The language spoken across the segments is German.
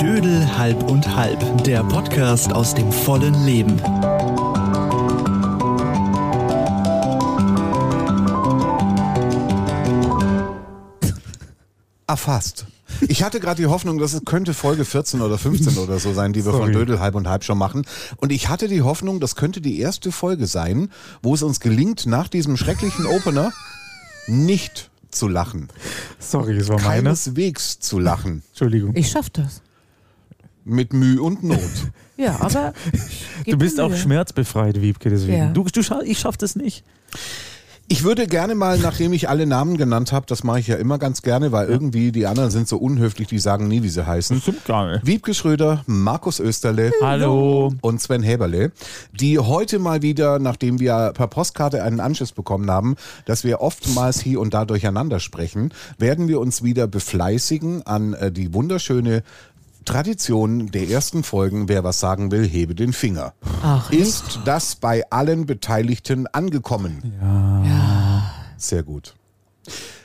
Dödel halb und halb, der Podcast aus dem vollen Leben. Erfasst. Ich hatte gerade die Hoffnung, dass es könnte Folge 14 oder 15 oder so sein, die wir von Sorry. Dödel halb und halb schon machen. Und ich hatte die Hoffnung, das könnte die erste Folge sein, wo es uns gelingt, nach diesem schrecklichen Opener nicht zu lachen. Sorry, es war meine. Keineswegs zu lachen. Entschuldigung. Ich schaff das. Mit Mühe und Not. Ja, aber. Du bist auch schmerzbefreit, Wiebke, deswegen. Ja. Du, du, scha- ich schaff das nicht. Ich würde gerne mal, nachdem ich alle Namen genannt habe, das mache ich ja immer ganz gerne, weil irgendwie die anderen sind so unhöflich, die sagen nie, wie sie heißen. stimmt gar nicht. Wiebke Schröder, Markus Österle Hallo. und Sven Häberle, die heute mal wieder, nachdem wir per Postkarte einen Anschiss bekommen haben, dass wir oftmals hier und da durcheinander sprechen, werden wir uns wieder befleißigen an äh, die wunderschöne Tradition der ersten Folgen, wer was sagen will, hebe den Finger. Ach, Ist das bei allen Beteiligten angekommen? Ja. Sehr gut.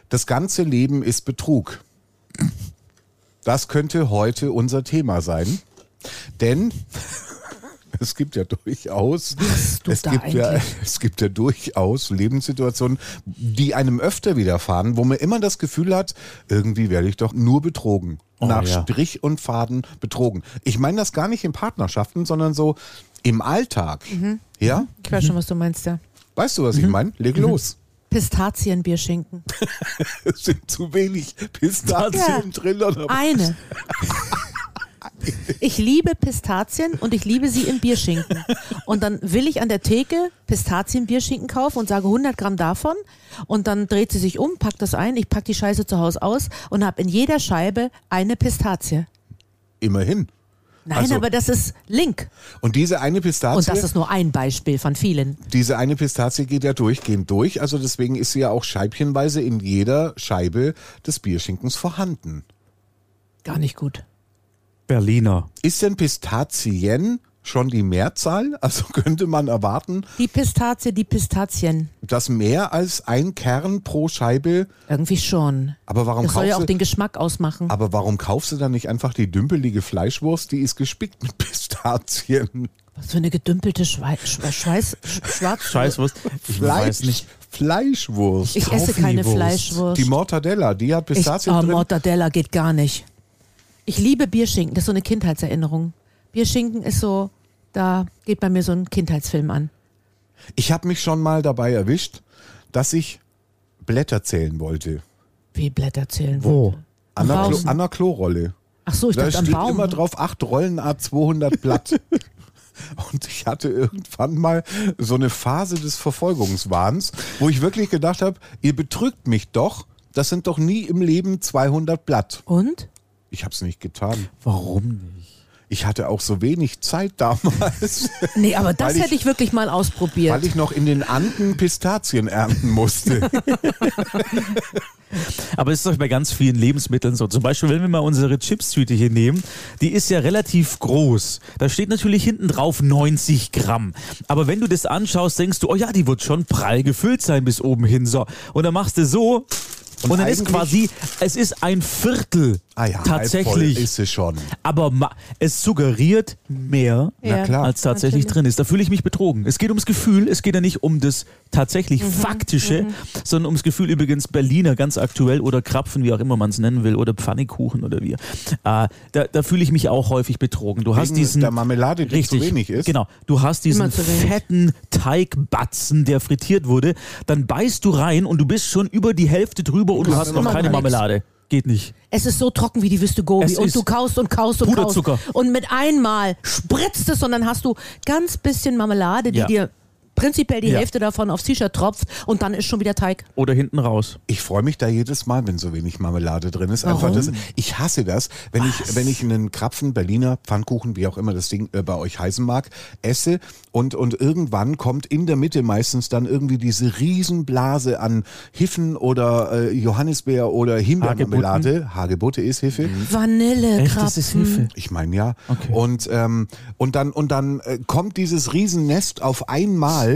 Das ganze Leben ist Betrug. Das könnte heute unser Thema sein. Denn es gibt ja durchaus, du es gibt ja, es gibt ja durchaus Lebenssituationen, die einem öfter widerfahren, wo man immer das Gefühl hat, irgendwie werde ich doch nur betrogen. Oh, nach ja. Strich und Faden betrogen. Ich meine das gar nicht in Partnerschaften, sondern so im Alltag. Mhm. Ja? Ich weiß schon, was du meinst, ja. Weißt du, was Mhm. ich meine? Leg los. Pistazienbierschinken. Es sind zu wenig Pistazien Ja. drin. Oder? Eine. Ich liebe Pistazien und ich liebe sie im Bierschinken. Und dann will ich an der Theke Pistazienbierschinken kaufen und sage 100 Gramm davon. Und dann dreht sie sich um, packt das ein, ich pack die Scheiße zu Hause aus und habe in jeder Scheibe eine Pistazie. Immerhin. Nein, Also- aber das ist Link. Und diese eine Pistazie, Und das ist nur ein Beispiel von vielen. diese eine Pistazie geht ja durchgehend durch. Also deswegen ist sie ja auch scheibchenweise in jeder Scheibe des Bierschinkens vorhanden. Gar nicht gut. Berliner. Ist denn Pistazien schon die Mehrzahl? Also könnte man erwarten, Die Pistazie, die Pistazien. dass mehr als ein Kern pro Scheibe. Irgendwie schon. Aber warum Das soll ja kaufst auch du? den Geschmack ausmachen. Aber warum kaufst du dann nicht einfach die dümpelige Fleischwurst? Die ist gespickt mit Pistazien. Was für eine gedümpelte Schwei Schwe Schweiß Sch Schwarz. Scheißwurst. Ich weiß nicht. Fleischwurst. Ich esse keine. Fleischwurst. Die Mortadella, die hat ich, Pistazien oh, drin. Mortadella geht gar nicht. Ich liebe Bierschinken. Das ist so eine Kindheitserinnerung. Bierschinken ist so, da geht bei mir so ein Kindheitsfilm an. Ich habe mich schon mal dabei erwischt, dass ich Blätter zählen wollte. Wie Blätter zählen. Wo? An der, Klo, an der Klorolle. Ach so, ich Da dachte am steht Baum. immer drauf, acht Rollen A 200 Blatt. Und ich hatte irgendwann mal so eine Phase des Verfolgungswahns, wo ich wirklich gedacht habe, ihr betrügt mich doch, das sind doch nie im Leben 200 Blatt. Und? Ich habe es nicht getan. Warum nicht? Ich hatte auch so wenig Zeit damals, Nee, aber das ich- hätte ich wirklich mal ausprobiert. weil ich noch in den Anden Pistazien ernten musste. Aber es ist doch bei ganz vielen Lebensmitteln so. Zum Beispiel, wenn wir mal unsere Chipstüte hier nehmen, die ist ja relativ groß. Da steht natürlich hinten drauf 90 Gramm. Aber wenn du das anschaust, denkst du, oh ja, die wird schon prall gefüllt sein bis oben hin. So. Und dann machst du so. Und, Und dann ist quasi, es ist ein Viertel Ah ja, tatsächlich. ist es schon. Aber ma- es suggeriert mehr, klar. als tatsächlich natürlich. drin ist. Da fühle ich mich betrogen. Es geht ums Gefühl, es geht ja nicht um das tatsächlich Mhm, Faktische, sondern ums Gefühl übrigens Berliner ganz aktuell oder Krapfen, wie auch immer man es nennen will, oder Pfannikuchen oder wie. Äh, da da fühle ich mich auch häufig betrogen. Du hast Wegen diesen der Marmelade, die richtig, zu wenig ist. Genau, du hast diesen fetten Teigbatzen, der frittiert wurde, dann beißt du rein und du bist schon über die Hälfte drüber und du hast hast noch keine noch nichts. Geht nicht. Es ist so trocken wie die Wüste Gobi Es und du kaust und kaust und Puderzucker. kaust. Und mit einmal spritzt es und dann hast du ganz bisschen Marmelade, die Ja. dir prinzipiell die Ja. Hälfte davon aufs T-Shirt tropft und dann ist schon wieder Teig. Oder hinten raus. Ich freue mich da jedes Mal, wenn so wenig Marmelade drin ist. Einfach Warum? das, ich hasse das, wenn ich, wenn ich einen Krapfen, Berliner, Pfannkuchen, wie auch immer das Ding äh, bei euch heißen mag, esse und, und irgendwann kommt in der Mitte meistens dann irgendwie diese Riesenblase an Hiffen oder äh, Johannisbeer oder Himbeermarmelade. Hagebutte ist Hefe. Vanille, Echt, das ist Hilfe. Ich meine ja. Okay. Und, ähm, und dann, und dann äh, kommt dieses Riesennest auf einmal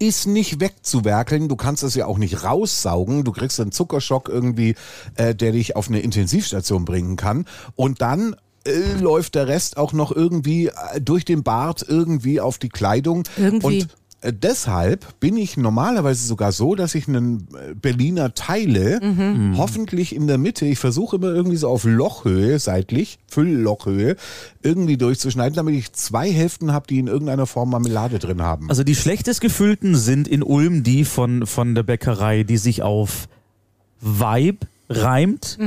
ist nicht wegzuwerkeln. Du kannst es ja auch nicht raussaugen. Du kriegst einen Zuckerschock irgendwie, äh, der dich auf eine Intensivstation bringen kann. Und dann äh, läuft der Rest auch noch irgendwie äh, durch den Bart irgendwie auf die Kleidung. Irgendwie. Und deshalb bin ich normalerweise sogar so, dass ich einen äh, Berliner teile, Mhm. hoffentlich in der Mitte. Ich versuche immer irgendwie so auf Lochhöhe, seitlich, Fülllochhöhe, irgendwie durchzuschneiden, damit ich zwei Hälften habe, die in irgendeiner Form Marmelade drin haben. Also die schlechtest gefüllten sind in Ulm die von, von der Bäckerei, die sich auf Vibe reimt.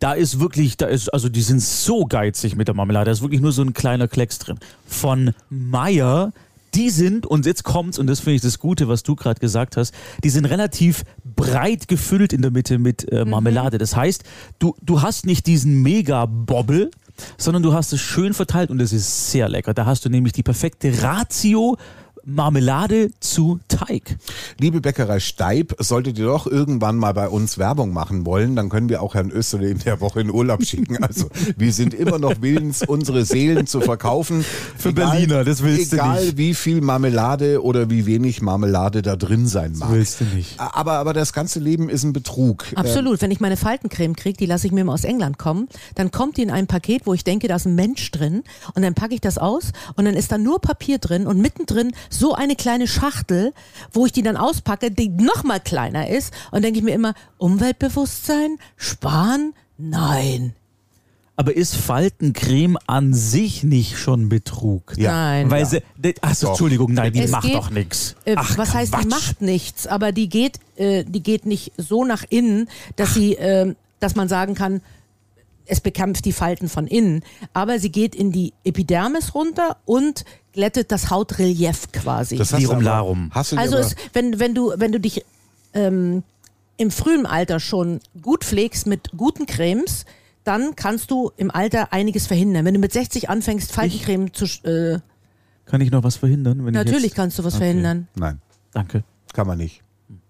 Da ist wirklich, da ist, also die sind so geizig mit der Marmelade. Da ist wirklich nur so ein kleiner Klecks drin. Von Meier, die sind, und jetzt kommt's, und das finde ich das Gute, was du gerade gesagt hast, die sind relativ breit gefüllt in der Mitte mit äh, Marmelade. Das heißt, du, du hast nicht diesen Mega-Bobbel, sondern du hast es schön verteilt und es ist sehr lecker. Da hast du nämlich die perfekte Ratio Marmelade zu Teig. Liebe Bäckerei Steib, solltet ihr doch irgendwann mal bei uns Werbung machen wollen, dann können wir auch Herrn Österle in der Woche in Urlaub schicken. Also wir sind immer noch willens, unsere Seelen zu verkaufen. Für Berliner, das willst du egal nicht. wie viel Marmelade oder wie wenig Marmelade da drin sein mag. willst du nicht. Aber, aber das ganze Leben ist ein Betrug. Absolut. Wenn ich meine Faltencreme kriege, die lasse ich mir mal aus England kommen, dann kommt die in einem Paket, wo ich denke, da ist ein Mensch drin und dann packe ich das aus und dann ist da nur Papier drin und mittendrin so eine kleine Schachtel, wo ich die dann auspacke, die noch mal kleiner ist und denke ich mir immer, Umweltbewusstsein, sparen? Nein. Aber ist Faltencreme an sich nicht schon Betrug? Ja. Nein. Weil sie, achso, Doch. Entschuldigung, nein, die Es macht geht- doch nichts. Äh, Ach, was heißt, die Quatsch. macht nichts, aber die geht, äh, die geht nicht so nach innen, dass sie, äh, dass man sagen kann, es bekämpft die Falten von innen, aber sie geht in die Epidermis runter und glättet das Hautrelief quasi. Das du Lirum Larum. Hast du dir also es, wenn, wenn du, wenn du dich ähm, im frühen Alter schon gut pflegst mit guten Cremes, dann kannst du im Alter einiges verhindern. Wenn du mit 60 anfängst, Faltencreme zu, äh, Kann ich noch was verhindern? Wenn ich natürlich jetzt, kannst du was Okay. verhindern. Nein, Danke. kann man nicht.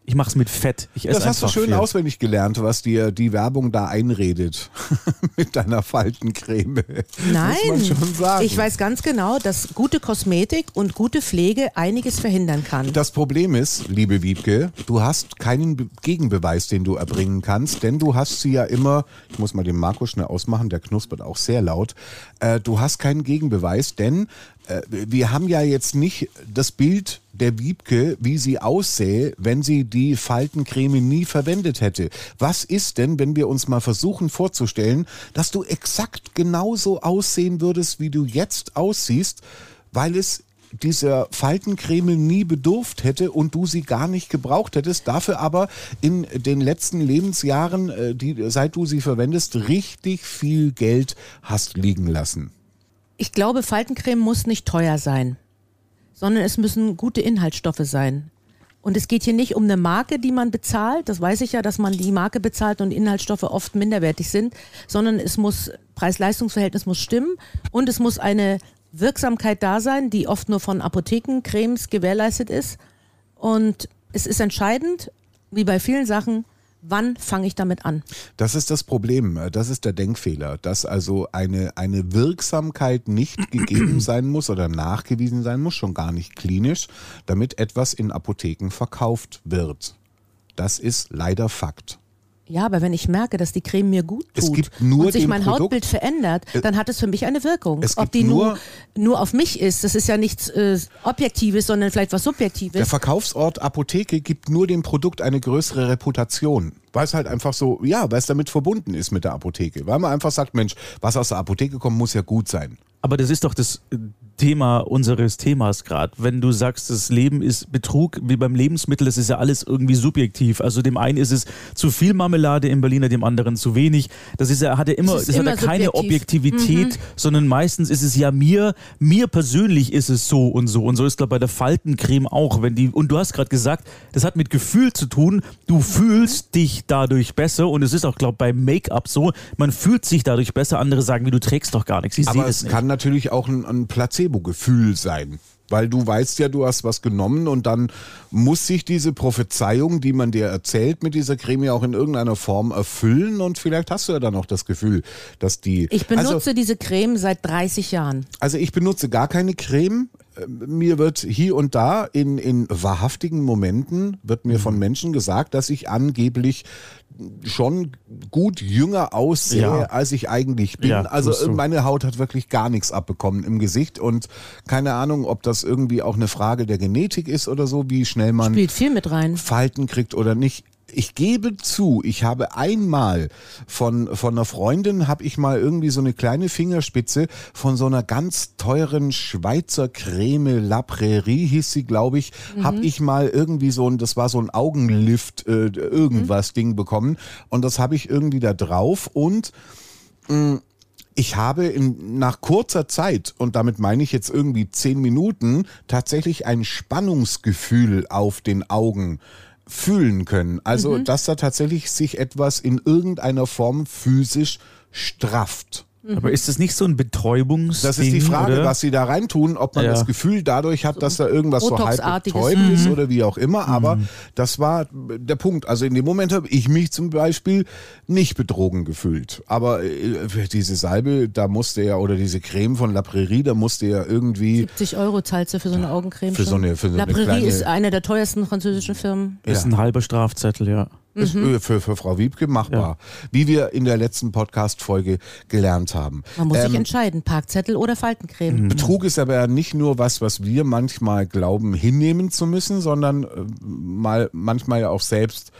Ich mach's mit Fett. Ich esse Das hast du schön viel. auswendig gelernt, was dir die Werbung da einredet. Mit deiner Faltencreme. Nein, Muss man schon sagen. ich weiß ganz genau, dass gute Kosmetik und gute Pflege einiges verhindern kann. Das Problem ist, liebe Wiebke, du hast keinen Be Gegenbeweis, den du erbringen kannst, denn du hast sie ja immer, ich muss mal den Marco schnell ausmachen, der knuspert auch sehr laut, äh, du hast keinen Gegenbeweis, denn äh, wir haben ja jetzt nicht das Bild der Wiebke, wie sie aussähe, wenn sie die Faltencreme nie verwendet hätte. Was ist denn, wenn wir uns mal versuchen vorzustellen, dass du exakt genauso aussehen würdest, wie du jetzt aussiehst, weil es dieser Faltencreme nie bedurft hätte und du sie gar nicht gebraucht hättest, dafür aber in den letzten Lebensjahren, äh, die, seit du sie verwendest, richtig viel Geld hast liegen lassen. Ich glaube, Faltencreme muss nicht teuer sein, sondern es müssen gute Inhaltsstoffe sein. Und es geht hier nicht um eine Marke, die man bezahlt. Das weiß ich ja, dass man die Marke bezahlt und Inhaltsstoffe oft minderwertig sind, sondern es muss Preis-Leistungs-Verhältnis muss stimmen und es muss eine Wirksamkeit da sein, die oft nur von Apotheken, Cremes gewährleistet ist. Und es ist entscheidend, wie bei vielen Sachen, wann fange ich damit an? Das ist das Problem, das ist der Denkfehler, dass also eine, eine Wirksamkeit nicht gegeben sein muss oder nachgewiesen sein muss, schon gar nicht klinisch, damit etwas in Apotheken verkauft wird. Das ist leider Fakt. Ja, aber wenn ich merke, dass die Creme mir gut tut Es gibt nur und sich mein Produkt- Hautbild verändert, dann hat es für mich eine Wirkung. Es Ob die nur, nur- auf mich ist, das ist ja nichts äh, Objektives, sondern vielleicht was Der Subjektives. Verkaufsort Apotheke gibt nur dem Produkt eine größere Reputation. Weil es halt einfach so, ja, weil es damit verbunden ist mit der Apotheke. Weil man einfach sagt, Mensch, was aus der Apotheke kommt, muss ja gut sein. Aber das ist doch das äh, Thema unseres Themas gerade. Wenn du sagst, das Leben ist Betrug, wie beim Lebensmittel, das ist ja alles irgendwie subjektiv. Also dem einen ist es zu viel Marmelade im Berliner, dem anderen zu wenig. Das ist ja, hat ja immer, Es ist das hat ja immer keine subjektiv. Mhm. Objektivität, sondern meistens ist es ja mir, mir persönlich ist es so und so. Und so ist glaube bei der Faltencreme auch. Wenn die, und du hast gerade gesagt, das hat mit Gefühl zu tun. Du fühlst dich dadurch besser und es ist auch, glaube beim Make-up so, man fühlt sich dadurch besser. Andere sagen, wie du trägst doch gar nichts. Ich Aber das es nicht. kann natürlich auch ein, ein Placebo-Gefühl sein. Weil du weißt ja, du hast was genommen und dann muss sich diese Prophezeiung, die man dir erzählt, mit dieser Creme ja auch in irgendeiner Form erfüllen und vielleicht hast du ja dann auch das Gefühl, dass die. Ich benutze also, diese Creme seit 30 Jahren. also ich benutze gar keine Creme. Mir wird hier und da in, in wahrhaftigen Momenten, wird mir von Menschen gesagt, dass ich angeblich schon gut jünger aussehe, Ja. als ich eigentlich bin. Ja, also meine Haut hat wirklich gar nichts abbekommen im Gesicht und keine Ahnung, ob das irgendwie auch eine Frage der Genetik ist oder so, wie schnell man Spielt viel mit rein. Falten kriegt oder nicht. Ich gebe zu, ich habe einmal von, von einer Freundin, habe ich mal irgendwie so eine kleine Fingerspitze von so einer ganz teuren Schweizer Creme La Prairie, hieß sie, glaube ich, habe ich mal irgendwie so ein, das war so ein Augenlift, äh, irgendwas Ding bekommen. Und das habe ich irgendwie da drauf. Und ich habe in, nach kurzer Zeit, und damit meine ich jetzt irgendwie zehn Minuten, tatsächlich ein Spannungsgefühl auf den Augen fühlen können. Also, dass da tatsächlich sich etwas in irgendeiner Form physisch strafft. Aber ist das nicht so ein Betäubungsding? Das ist die Frage, oder? was sie da reintun, ob man Ja. das Gefühl dadurch hat, dass da irgendwas so halb betäubt ist oder wie auch immer. Aber das war der Punkt. Also in dem Moment habe ich mich zum Beispiel nicht betrogen gefühlt. Aber äh, für diese Salbe, da musste ja, oder diese Creme von La Prairie, da musste ja irgendwie 70 Euro zahlst du für so eine Augencreme. Für so schon. eine- für so La eine Prairie kleine- ist eine der teuersten französischen Firmen. ist ein halber Strafzettel, ja. Ist äh, für, für Frau Wiebke machbar. Wie wir in der letzten Podcast-Folge gelernt haben. Man muss Ähm, sich entscheiden, Parkzettel oder Faltencreme. Betrug ist aber ja nicht nur was, was wir manchmal glauben, hinnehmen zu müssen, sondern äh, mal, manchmal ja auch selbst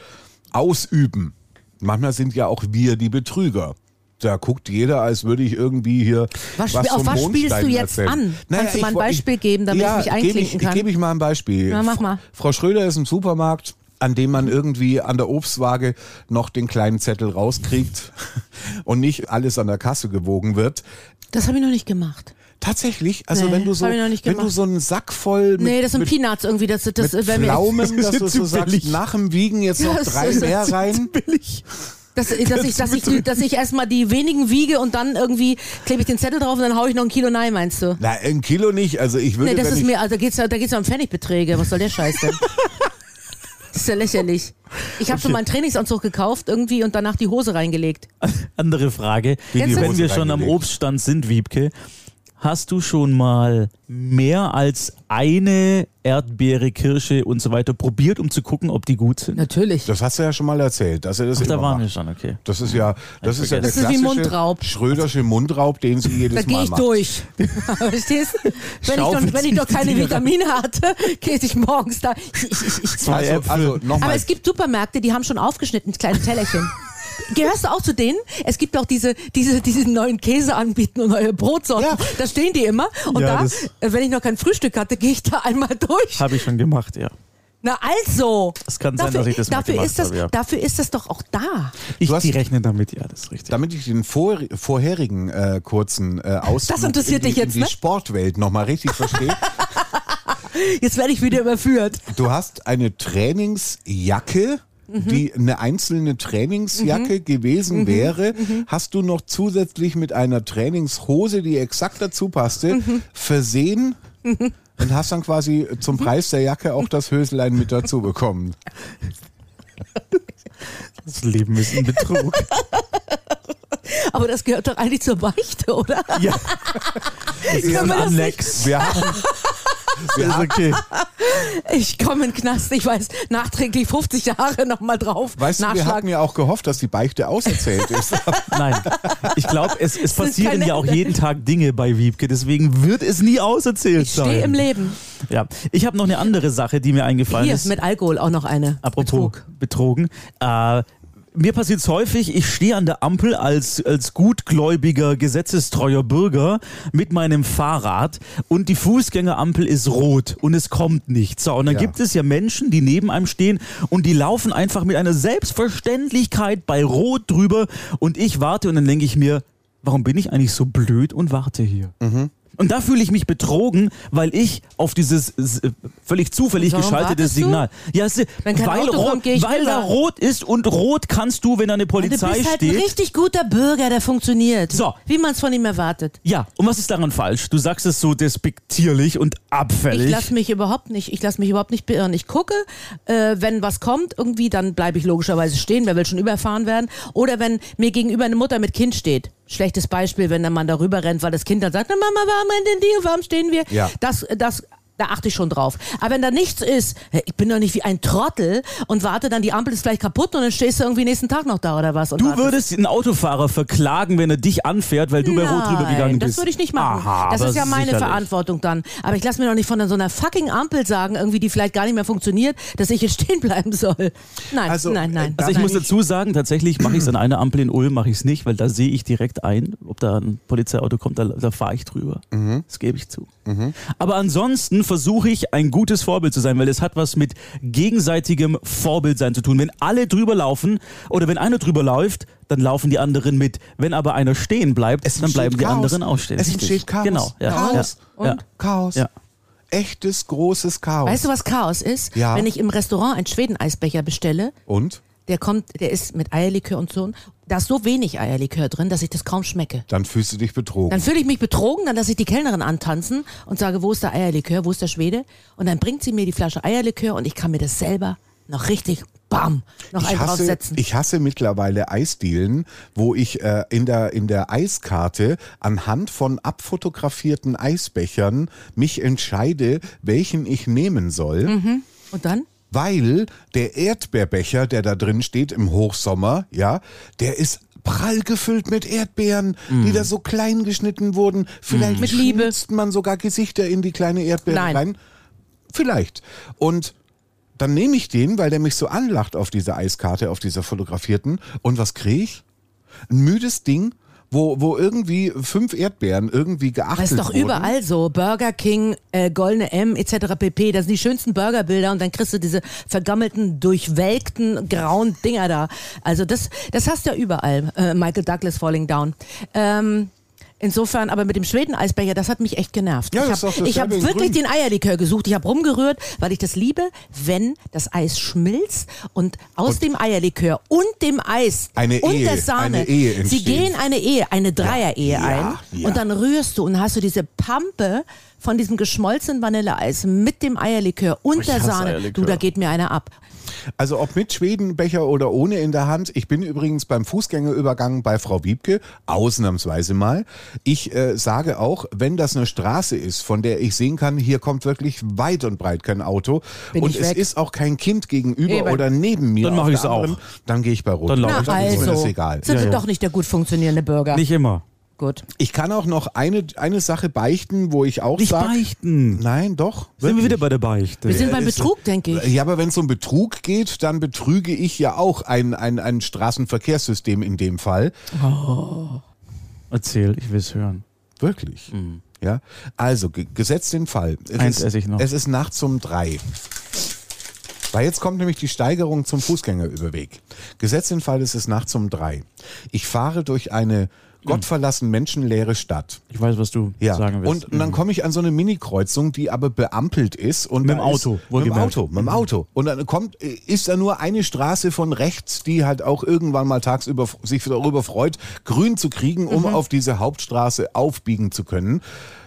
ausüben. Manchmal sind ja auch wir die Betrüger. Da guckt jeder, als würde ich irgendwie hier. Was was auf was spielst Mondstein du jetzt erzählen. an? Kannst du mal ein Beispiel geben, damit ich mich einklinken ich, kann? Ich gebe ich mal ein Beispiel. Ja, mach mal. Frau Schröder ist im Supermarkt, an dem man irgendwie an der Obstwaage noch den kleinen Zettel rauskriegt und nicht alles an der Kasse gewogen wird. Das habe ich noch nicht gemacht. Tatsächlich, also Nee, wenn du so, ich wenn du so einen Sack voll mit, Nee, das sind mit, Peanuts irgendwie. Das, das, mit Pflaumen, Das dass du so sagst, billig. nach dem Wiegen jetzt noch Das drei mehr das rein. Billig. dass, dass, ich, dass, ich, die- dass ich erstmal die wenigen wiege und dann irgendwie klebe ich den Zettel drauf und dann haue ich noch ein Kilo Nein, meinst du? Na, ein Kilo nicht. Also ich würde, Nee, das ist ich, mir, also da geht's da geht's um Pfennigbeträge. Was soll der Scheiß denn? Das ist ja lächerlich. Ich habe schon mal einen Trainingsanzug gekauft irgendwie und danach die Hose reingelegt. Andere Frage. Wenn wir schon am. Obststand sind, Wiebke, hast du schon mal mehr als eine Erdbeere, Kirsche und so weiter probiert, um zu gucken, ob die gut sind? Natürlich. das hast du ja schon mal erzählt, dass er das Ach, da waren wir macht. schon, okay. Das ist ja, das ist ja der Das ist wie Mundraub. Schrödersche Mundraub, den sie jedes Da gehe Mal ich macht. durch. Verstehst du? Wenn ich, doch, wenn ich doch keine. Vitamine hatte, gehe ich morgens da. Ich, ich, ich, ich. Zwei Also, Äpfel. also Aber es gibt Supermärkte, die haben schon aufgeschnitten, kleine Tellerchen. Gehörst du auch zu denen? Es gibt auch diese, diese, diese neuen Käse anbieten und neue Brotsorten. Ja. Da stehen die immer. Und Ja, da, wenn ich noch kein Frühstück hatte, gehe ich da einmal durch. Habe ich schon gemacht, ja. Na also. Es kann sein, dafür, dass ich das dafür ist das, habe, ja. Dafür ist das doch auch da. Ich, hast- die rechnen damit, ja, das ist richtig. Damit ich den vor, vorherigen äh, kurzen äh, Ausflug Das interessiert in die, dich jetzt, in die ne? Sportwelt nochmal richtig verstehe. Jetzt werde ich wieder überführt. Du hast eine Trainingsjacke, Mhm. die eine einzelne Trainingsjacke gewesen wäre. Mhm. Hast du noch zusätzlich mit einer Trainingshose, die exakt dazu passte, Mhm. versehen? Und hast dann quasi zum Preis der Jacke auch das Höslein mit dazu bekommen. Das Leben ist ein Betrug. Aber das gehört doch eigentlich zur Beichte, oder? ja, das ist ein Annex. Wir haben, wir Ist haben, okay. Ich komme in den Knast, ich weiß, nachträglich 50 Jahre nochmal drauf. weißt du, wir hatten ja auch gehofft, dass die Beichte auserzählt ist. Nein, ich glaube, es, es passieren ja auch jeden Tag Dinge bei Wiebke, deswegen wird es nie auserzählt ich sein. stehe im Leben. Ja, ich habe noch eine andere Sache, die mir eingefallen Hier, ist. mit Alkohol auch noch eine. Apropos betrogen. Äh, mir passiert es häufig, ich stehe an der Ampel als, als gutgläubiger, gesetzestreuer Bürger mit meinem Fahrrad und die Fußgängerampel ist rot und es kommt nichts. So, und dann Ja. gibt es ja Menschen, die neben einem stehen und die laufen einfach mit einer Selbstverständlichkeit bei Rot drüber und ich warte und dann denke ich mir, warum bin ich eigentlich so blöd und warte hier? Und da fühle ich mich betrogen, weil ich auf dieses äh, völlig zufällig geschaltete du? Signal. Ja, es, weil, rot, weil da rot ist und rot kannst du, wenn da eine Du Polizei bist halt ein steht. richtig guter Bürger, der funktioniert. So. Wie man es von ihm erwartet. Ja, und was ist daran falsch? Du sagst es so despektierlich und abfällig. Ich lasse mich überhaupt nicht, ich lasse mich überhaupt nicht beirren. Ich gucke, äh, wenn was kommt, irgendwie, dann bleibe ich logischerweise stehen. Wer will schon überfahren werden? Oder wenn mir gegenüber eine Mutter mit Kind steht. Schlechtes Beispiel, wenn der Mann darüber rennt, weil das Kind dann sagt, na Mama, warum rennt denn die und warum stehen wir? Ja. Das, das, da achte ich schon drauf. Aber wenn da nichts ist, ich bin doch nicht wie ein Trottel und warte dann, die Ampel ist gleich kaputt und dann stehst du irgendwie nächsten Tag noch da oder was. Und Du wartest. würdest einen Autofahrer verklagen, wenn er dich anfährt, weil du bei Rot drüber gegangen Nein, bist. das würde ich nicht machen. Aha, das ist ja meine sicherlich. Verantwortung dann. Aber ich lasse mir doch nicht von so einer fucking Ampel sagen, irgendwie, die vielleicht gar nicht mehr funktioniert, dass ich jetzt stehen bleiben soll. Nein, Also, nein, nein. Also ich nein. muss dazu sagen, tatsächlich mache ich es an einer Ampel in Ulm, mache ich es nicht, weil da sehe ich direkt ein, ob da ein Polizeiauto kommt, da, da fahre ich drüber. Das gebe ich zu. Aber ansonsten versuche ich ein gutes Vorbild zu sein, weil es hat was mit gegenseitigem Vorbildsein zu tun. Wenn alle drüber laufen oder wenn einer drüber läuft, dann laufen die anderen mit. Wenn aber einer stehen bleibt, Es dann bleiben die Chaos. anderen auch stehen. Es entsteht Chaos. Genau. Ja. Chaos. Ja. Ja. Chaos. Ja. Echtes großes Chaos. Weißt du, was Chaos ist? Ja. Wenn ich im Restaurant einen Schweden-Eisbecher bestelle, Und? Der kommt, der ist mit Eierlikör und so. Da ist so wenig Eierlikör drin, dass ich das kaum schmecke. Dann fühlst du dich betrogen. Dann fühle ich mich betrogen, dann lasse ich die Kellnerin antanzen und sage, wo ist der Eierlikör, wo ist der Schwede? Und dann bringt sie mir die Flasche Eierlikör und ich kann mir das selber noch richtig, bam, noch ich einen hasse, draufsetzen. ich hasse mittlerweile Eisdielen, wo ich äh, in, der, in der Eiskarte anhand von abfotografierten Eisbechern mich entscheide, welchen ich nehmen soll. Mhm. und dann? Weil der Erdbeerbecher, der da drin steht im Hochsommer, ja, der ist prall gefüllt mit Erdbeeren, die da so klein geschnitten wurden. Vielleicht Mhm. Mit Liebe. man sogar Gesichter in die kleine Erdbeere Nein. rein. Vielleicht. Und dann nehme ich den, weil der mich so anlacht auf dieser Eiskarte, auf dieser fotografierten. Und was kriege ich? Ein müdes Ding, wo, wo irgendwie fünf Erdbeeren irgendwie geachtet Das ist doch wurden. überall so. Burger King, äh, Goldene M, etc. pp. Das sind die schönsten Burgerbilder und dann kriegst du diese vergammelten, durchwelkten, grauen Dinger da. Also das, das hast du ja überall. Äh, Michael Douglas Falling Down. Ähm, Insofern, aber mit dem Schweden-Eisbecher, das hat mich echt genervt. Ja, ich habe hab wirklich Grün. den Eierlikör gesucht. Ich habe rumgerührt, weil ich das liebe, wenn das Eis schmilzt und aus dem Eierlikör und dem Eis Eine und Ehe, der Sahne, sie gehen eine Ehe, eine Dreier-Ehe Ja, ein ja. und dann rührst du und hast du diese Pampe von diesem geschmolzenen Vanilleeis mit dem Eierlikör und Ich der Sahne. Eierlikör. Du, da geht mir einer ab. Also ob mit Schwedenbecher oder ohne in der Hand. Ich bin übrigens beim Fußgängerübergang bei Frau Wiebke, ausnahmsweise mal. Ich äh, sage auch, wenn das eine Straße ist, von der ich sehen kann, hier kommt wirklich weit und breit kein Auto Bin und ich es weg. ist auch kein Kind gegenüber Eben. oder neben mir. Dann mach auf ich's der anderen, auch. Dann gehe ich bei Rot. Dann laufe ich dann ist mir das also, egal. sind Ja, ja. doch nicht der gut funktionierende Burger. Nicht immer. Gut. Ich kann auch noch eine, eine Sache beichten, wo ich auch Nicht sage. beichten. Nein, doch. Sind wir wirklich. wieder bei der Beichte. Wir sind beim Betrug, denke ich. Ja, aber wenn es um Betrug geht, dann betrüge ich ja auch ein, ein, ein Straßenverkehrssystem in dem Fall. Erzähl, ich will es hören. Wirklich. Ja. Also, ge gesetzt den Fall. Es Eins ist, esse ich noch. Es ist nachts um drei. Weil jetzt kommt nämlich die Steigerung zum Fußgängerüberweg. Gesetzt den Fall, es ist nachts um drei. Ich fahre durch eine gottverlassen menschenleere Stadt. Ich weiß, was du Ja, sagen willst. und, und dann komme ich an so eine Mini-Kreuzung, die aber beampelt ist. Und Mit dem Auto, Ist, mit dem. Auto, mit dem Auto. Und dann kommt, ist da nur eine Straße von rechts, die halt auch irgendwann mal tagsüber sich darüber freut, grün zu kriegen, um auf diese Hauptstraße aufbiegen zu können.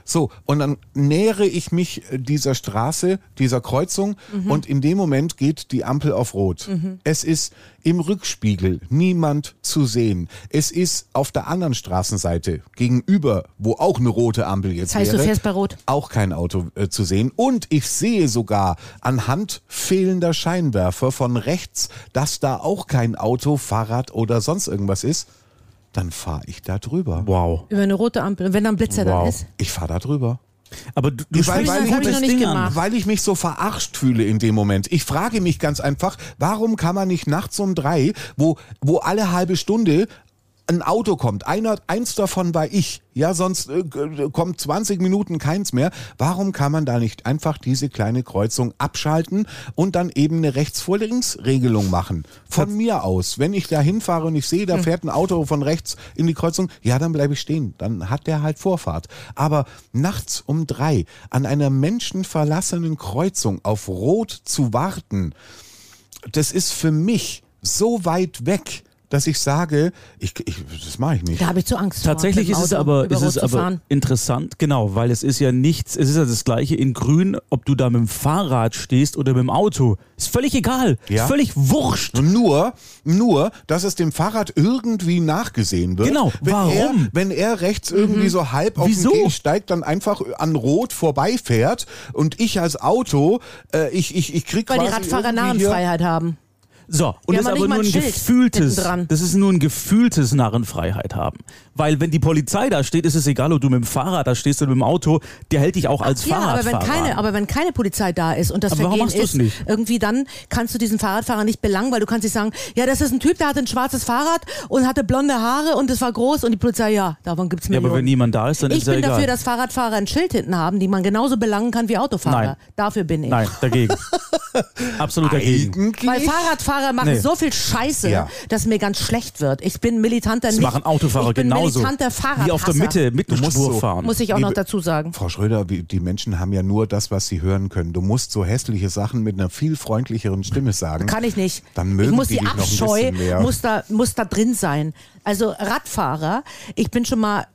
So, und dann nähere ich mich äh, dieser Straße, dieser Kreuzung und in dem Moment geht die Ampel auf Rot. Es ist im Rückspiegel niemand zu sehen. Es ist auf der anderen Straßenseite gegenüber, wo auch eine rote Ampel jetzt Das heißt, du wäre, fährst bei Rot? auch kein Auto äh, zu sehen. Und ich sehe sogar anhand fehlender Scheinwerfer von rechts, dass da auch kein Auto, Fahrrad oder sonst irgendwas ist. Dann fahre ich da drüber. wow. Über eine rote Ampel. Und wenn da ein Blitzer da Wow. ist. Ich fahre da drüber. Aber du, du Weil- weil ich- ich noch nicht Ding an. gemacht. Weil ich mich so verarscht fühle in dem Moment. Ich frage mich ganz einfach, warum kann man nicht nachts um drei, wo, wo alle halbe Stunde ein Auto kommt, einer, eins davon war ich, ja, sonst äh, g- kommt 20 Minuten keins mehr. Warum kann man da nicht einfach diese kleine Kreuzung abschalten und dann eben eine Rechts-vor-Links-Regelung machen? Von mir aus. Wenn ich da hinfahre und ich sehe, da fährt ein Auto von rechts in die Kreuzung, ja, dann bleibe ich stehen. Dann hat der halt Vorfahrt. Aber nachts um drei an einer menschenverlassenen Kreuzung auf Rot zu warten, das ist für mich so weit weg dass ich sage, ich, ich, das mache ich nicht. Da habe ich zu Angst. vor, Tatsächlich ist es aber, ist es aber interessant, genau, weil es ist ja nichts, es ist ja das gleiche in grün, ob du da mit dem Fahrrad stehst oder mit dem Auto. Ist völlig egal. Ja. Ist völlig wurscht. Nur, nur, dass es dem Fahrrad irgendwie nachgesehen wird. Genau, wenn warum? Er, wenn er rechts irgendwie so halb auf Wieso? den Gehsteig dann einfach an Rot vorbeifährt und ich als Auto, äh, ich, ich, ich krieg Weil die quasi Radfahrer Narrenfreiheit haben. So, und das ist aber nur ein Schild gefühltes, mittendran. das ist nur ein gefühltes Narrenfreiheit haben. Weil wenn die Polizei da steht, ist es egal, ob du mit dem Fahrrad da stehst oder mit dem Auto, der hält dich auch als Ja, aber wenn, Fahrradfahrer keine, aber wenn keine Polizei da ist und das Aber Vergehen ist, nicht? irgendwie dann kannst du diesen Fahrradfahrer nicht belangen, weil du kannst nicht sagen, ja, das ist ein Typ, der hatte ein schwarzes Fahrrad und hatte blonde Haare und es war groß und die Polizei, ja, davon gibt's Ja, Millionen. aber wenn niemand da ist, dann ich ist ja bin egal. dafür, dass Fahrradfahrer ein Schild hinten haben, die man genauso belangen kann wie Autofahrer. Nein. Dafür bin ich. Nein, dagegen. Absolut dagegen. Eigentlich? Weil Fahrradfahrer machen Nee. so viel Scheiße, Ja. dass mir ganz schlecht wird. Ich bin militanter Das nicht. machen Autofahrer ich bin genauso. militanter Fahrradhasser. Die auf der Mitte, Mittelspur so- fahren. Muss ich auch noch dazu sagen. Frau Schröder, wie- die Menschen haben ja nur das, was sie hören können. Du musst so hässliche Sachen mit einer viel freundlicheren Stimme sagen. Kann ich nicht. Dann mögen ich muss die die, dich noch ein Abscheu muss da muss da drin sein. Also Radfahrer, ich bin schon mal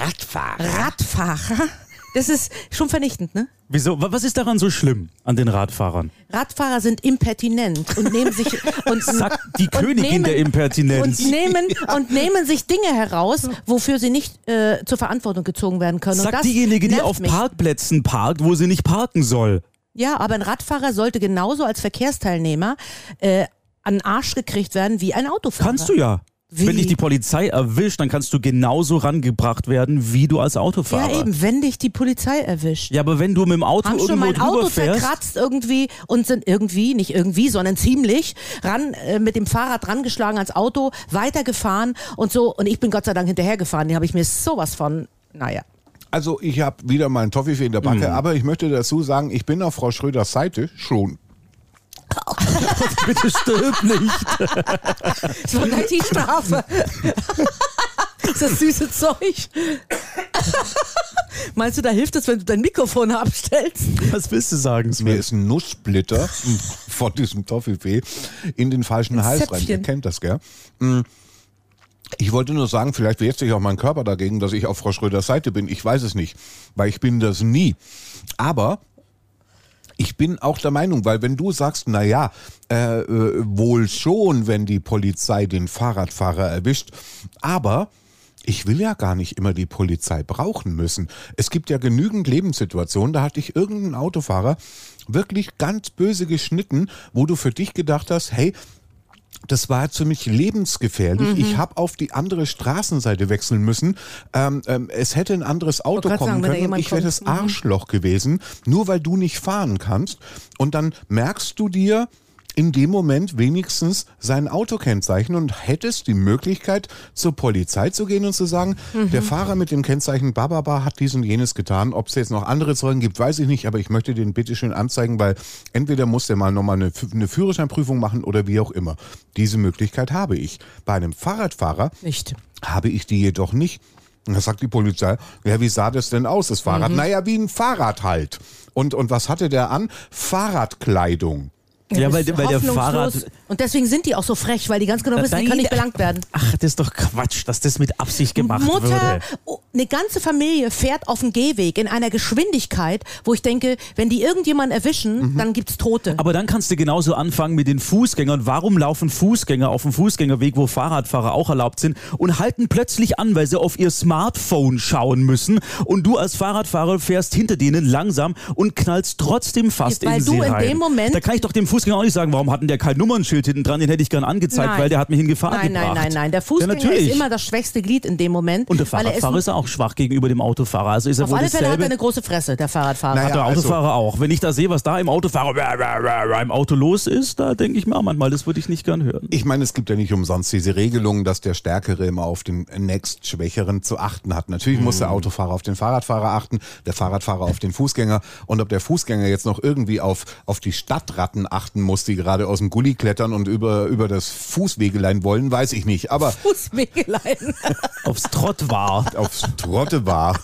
Radfahrer. Radfahrer. Das ist schon vernichtend, ne? Wieso? Wa- Was ist daran so schlimm an den Radfahrern? Radfahrer sind impertinent und nehmen sich und Sagt die und Königin nehmen- der Impertinenz. und nehmen und nehmen sich Dinge heraus, wofür sie nicht äh, zur Verantwortung gezogen werden können. und Sagt diejenige, die auf mich. Parkplätzen parkt, wo sie nicht parken soll. Ja, aber ein Radfahrer sollte genauso als Verkehrsteilnehmer äh, an Arsch gekriegt werden wie ein Autofahrer. Kannst du ja. Wie? Wenn dich die Polizei erwischt, dann kannst du genauso rangebracht werden, wie du als Autofahrer. Ja, eben, wenn dich die Polizei erwischt. Ja, aber wenn du mit dem Auto haben schon irgendwo mein drüber Auto fährst, zerkratzt irgendwie und sind irgendwie, nicht irgendwie, sondern ziemlich ran äh, mit dem Fahrrad rangeschlagen ans Auto, weitergefahren und so. Und ich bin Gott sei Dank hinterhergefahren. Die habe ich mir sowas von, naja. Also ich habe wieder meinen Toffifee in der Backe, Mhm. aber ich möchte dazu sagen, ich bin auf Frau Schröders Seite schon. bitte stirb nicht. Das war die Strafe. das ist das süße Zeug. Meinst du, da hilft es, wenn du dein Mikrofon abstellst? Was willst du sagen, Mir Sven? ist ein Nusssplitter von diesem Toffifee in den falschen Ein Hals rein. Ihr kennt das, gell? Mm. Ich wollte nur sagen, vielleicht wehrt sich auch mein Körper dagegen, dass ich auf Frau Schröders Seite bin. Ich weiß es nicht, weil ich bin das nie. Aber ich bin auch der Meinung, weil wenn du sagst, na ja, äh, äh, wohl schon, wenn die Polizei den Fahrradfahrer erwischt, aber ich will ja gar nicht immer die Polizei brauchen müssen. Es gibt ja genügend Lebenssituationen, da hat dich irgendein Autofahrer wirklich ganz böse geschnitten, wo du für dich gedacht hast, hey, das war für mich lebensgefährlich. Ich habe auf die andere Straßenseite wechseln müssen. Ähm, ähm, es hätte ein anderes Auto kommen sagen, können ich wäre das Arschloch gewesen, nur weil du nicht fahren kannst. Und dann merkst du dir in dem Moment wenigstens sein Autokennzeichen und hättest die Möglichkeit, zur Polizei zu gehen und zu sagen, der Fahrer mit dem Kennzeichen Bababa hat dies und jenes getan. Ob es jetzt noch andere Zeugen gibt, weiß ich nicht, aber ich möchte den bitte schön anzeigen, weil entweder muss der mal nochmal eine, eine Führerscheinprüfung machen oder wie auch immer. Diese Möglichkeit habe ich. Bei einem Fahrradfahrer Nicht. habe ich die jedoch nicht. Und da sagt die Polizei, ja, wie sah das denn aus, das Fahrrad? Naja, wie ein Fahrrad halt. Und, und was hatte der an? Fahrradkleidung. Ja, weil, weil der. Fahrrad. Und deswegen sind die auch so frech, weil die ganz genau wissen, die können nicht belangt werden. Ach, das ist doch Quatsch, dass das mit Absicht gemacht Mutter, würde. oh, eine ganze Familie fährt auf dem Gehweg in einer Geschwindigkeit, wo ich denke, wenn die irgendjemanden erwischen, dann gibt's Tote. Aber dann kannst du genauso anfangen mit den Fußgängern. Warum laufen Fußgänger auf dem Fußgängerweg, wo Fahrradfahrer auch erlaubt sind und halten plötzlich an, weil sie auf ihr Smartphone schauen müssen und du als Fahrradfahrer fährst hinter denen langsam und knallst trotzdem fast Weil in du sie in rein. dem Moment- da kann ich doch dem Fußgänger auch nicht sagen, warum hatten der kein Nummernschild hinten dran, den hätte ich gern angezeigt, Nein. weil der hat mich in Gefahr Nein, gebracht. nein, nein, nein. Der Fußgänger ja, ist immer das schwächste Glied in dem Moment. und der er Fahrradfahrer ist, ist auch schwach gegenüber dem Autofahrer. Also ist er auf wohl alle Fälle hat er eine große Fresse, der Fahrradfahrer. Naja, Hat der also- Autofahrer auch. Wenn ich da sehe, was da im Autofahrer im Auto los ist, da denke ich mir auch manchmal, das würde ich nicht gern hören. Ich meine, es gibt ja nicht umsonst diese Regelung, dass der Stärkere immer auf den nächstschwächeren zu achten hat. Natürlich muss der Autofahrer auf den Fahrradfahrer achten, der Fahrradfahrer auf den Fußgänger. Und ob der Fußgänger jetzt noch irgendwie auf, auf die Stadtratten achten muss, die gerade aus dem Gully klettern und über, über das Fußwegelein wollen, weiß ich nicht. Aber Fußwegelein. Aufs Trott war. aufs Trotte war.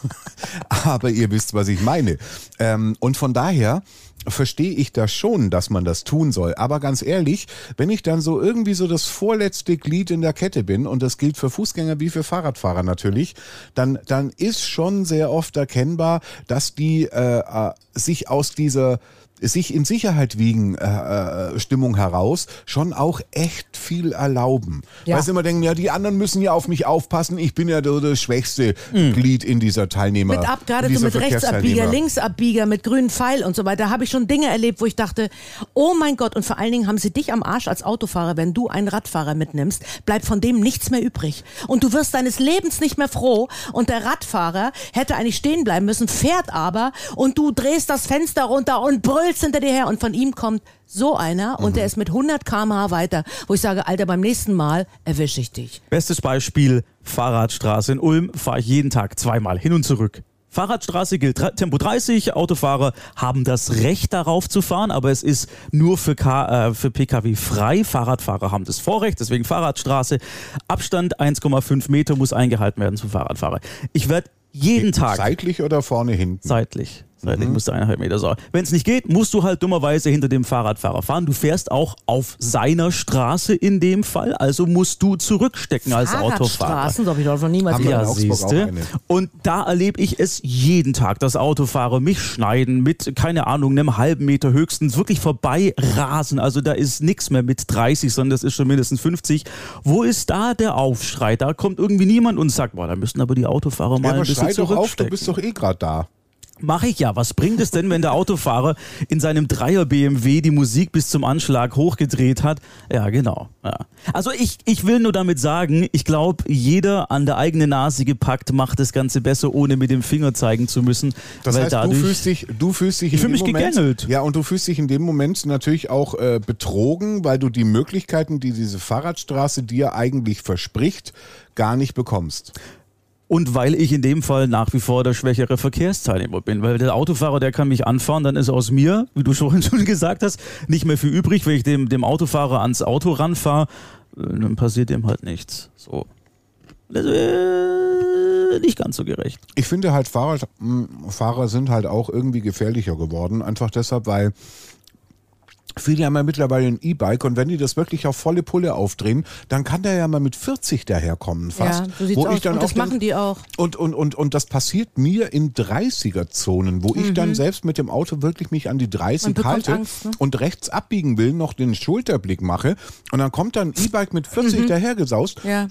Aber ihr wisst, was ich meine. Ähm, und von daher verstehe ich das schon, dass man das tun soll. Aber ganz ehrlich, wenn ich dann so irgendwie so das vorletzte Glied in der Kette bin, und das gilt für Fußgänger wie für Fahrradfahrer natürlich, dann, dann ist schon sehr oft erkennbar, dass die äh, äh, sich aus dieser sich in Sicherheit wiegen äh, äh, Stimmung heraus schon auch echt viel erlauben. Ja. Weil sie immer denken, ja, die anderen müssen ja auf mich aufpassen, ich bin ja das schwächste Glied in dieser Teilnehmer. Mit ab, gerade in so mit Rechtsabbieger. Linksabbieger, mit grünen Pfeil und so weiter, habe ich schon Dinge erlebt, wo ich dachte, oh mein Gott, und vor allen Dingen haben sie dich am Arsch als Autofahrer, wenn du einen Radfahrer mitnimmst, bleibt von dem nichts mehr übrig. Und du wirst deines Lebens nicht mehr froh und der Radfahrer hätte eigentlich stehen bleiben müssen, fährt aber und du drehst das Fenster runter und brüllst hinter dir her und von ihm kommt so einer und der ist mit 100 km/h weiter, wo ich sage, Alter, beim nächsten Mal erwische ich dich. Bestes Beispiel, Fahrradstraße in Ulm fahre ich jeden Tag zweimal hin und zurück. Fahrradstraße gilt Tempo 30, Autofahrer haben das Recht darauf zu fahren, aber es ist nur für, K, äh, für Pkw frei. Fahrradfahrer haben das Vorrecht, deswegen Fahrradstraße. Abstand 1,5 Meter muss eingehalten werden zum Fahrradfahrer. Ich werde jeden Tag Seitlich oder vorne hinten? Seitlich. Seitlich musst du eineinhalb Meter sein. Wenn es nicht geht, musst du halt dummerweise hinter dem Fahrradfahrer fahren. Du fährst auch auf seiner Straße in dem Fall, also musst du zurückstecken als Autofahrer. So habe ich doch noch niemals Haben. Ja, siehste. Und da erlebe ich es jeden Tag, dass Autofahrer mich schneiden mit, keine Ahnung, einem halben Meter höchstens, wirklich vorbei rasen. Also da ist nichts mehr mit 30, sondern das ist schon mindestens 50. Wo ist da der Aufschrei? Da kommt irgendwie niemand und sagt, boah, da müssen aber die Autofahrer mal Ja, aber ein bisschen schrei doch auf, du bist doch eh gerade da. Mache ich ja. Was bringt es denn, wenn der Autofahrer in seinem Dreier BMW die Musik bis zum Anschlag hochgedreht hat? Ja, genau. Ja. Also ich, ich will nur damit sagen, ich glaube, jeder an der eigenen Nase gepackt macht das Ganze besser, ohne mit dem Finger zeigen zu müssen. Das weil heißt, du dadurch, fühlst dich, du fühlst dich Ich in fühl dem mich Moment, gegängelt. Ja, und du fühlst dich in dem Moment natürlich auch äh, betrogen, weil du die Möglichkeiten, die diese Fahrradstraße dir eigentlich verspricht, gar nicht bekommst. Und weil ich in dem Fall nach wie vor der schwächere Verkehrsteilnehmer bin. Weil der Autofahrer, der kann mich anfahren, dann ist aus mir, wie du schon gesagt hast, nicht mehr viel übrig. Wenn ich dem, dem Autofahrer ans Auto ranfahre, äh, dann passiert dem halt nichts. So. Das, äh, nicht ganz so gerecht. Ich finde halt, Fahrradfahrer sind halt auch irgendwie gefährlicher geworden. Einfach deshalb, weil viele haben ja mittlerweile ein E-Bike und wenn die das wirklich auf volle Pulle aufdrehen, dann kann der ja mal mit 40 daherkommen fast. Ja, so sieht's wo aus. Ich dann und das auch machen die auch. Und, und, und, und das passiert mir in 30er-Zonen, wo ich dann selbst mit dem Auto wirklich mich an die 30 Mhm. Man bekommt halte Angst, ne? und rechts abbiegen will, noch den Schulterblick mache und dann kommt dann ein E-Bike mit 40 dahergesaust, Ja.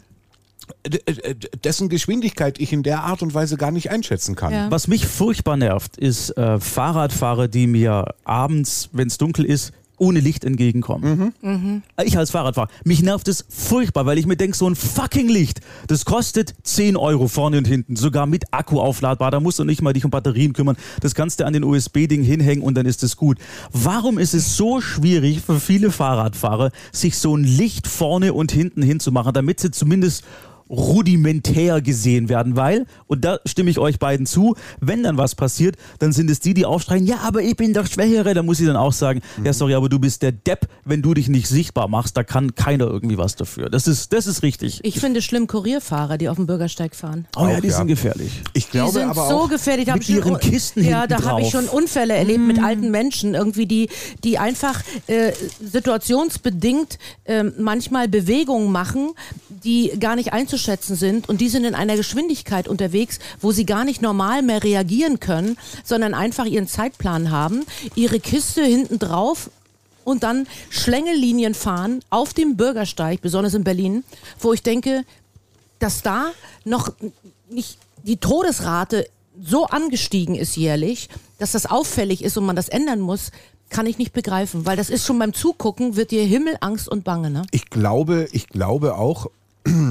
dessen Geschwindigkeit ich in der Art und Weise gar nicht einschätzen kann. Ja. Was mich furchtbar nervt, ist äh, Fahrradfahrer, die mir abends, wenn es dunkel ist, ohne Licht entgegenkommen. Ich als Fahrradfahrer, mich nervt es furchtbar, weil ich mir denke, so ein fucking Licht, das kostet 10 Euro vorne und hinten, sogar mit Akku aufladbar, da musst du nicht mal dich um Batterien kümmern, das kannst du an den USB-Ding hinhängen und dann ist es gut. Warum ist es so schwierig für viele Fahrradfahrer, sich so ein Licht vorne und hinten hinzumachen, damit sie zumindest rudimentär gesehen werden, weil, und da stimme ich euch beiden zu, wenn dann was passiert, dann sind es die, die aufschreien, ja, aber ich bin doch Schwächere, da muss ich dann auch sagen, ja, sorry, aber du bist der Depp, wenn du dich nicht sichtbar machst, da kann keiner irgendwie was dafür. Das ist, das ist richtig. Ich finde schlimm Kurierfahrer, die auf dem Bürgersteig fahren. Oh ja, Auch, die ja. sind gefährlich. Ich Die glaube sind aber so auch, gefährlich. Mit ich schon- ihren Kisten Ja, da habe ich schon Unfälle erlebt mit alten Menschen, irgendwie die, die einfach äh, situationsbedingt äh, manchmal Bewegungen machen, die gar nicht einzuschätzen sind und die sind in einer Geschwindigkeit unterwegs, wo sie gar nicht normal mehr reagieren können, sondern einfach ihren Zeitplan haben, ihre Kiste hinten drauf und dann Schlängellinien fahren auf dem Bürgersteig, besonders in Berlin, wo ich denke, dass da noch nicht die Todesrate so angestiegen ist jährlich, dass das auffällig ist und man das ändern muss, kann ich nicht begreifen, weil das ist schon beim Zugucken wird dir Himmel, Angst und Bange, ne? ich glaube, ich glaube auch,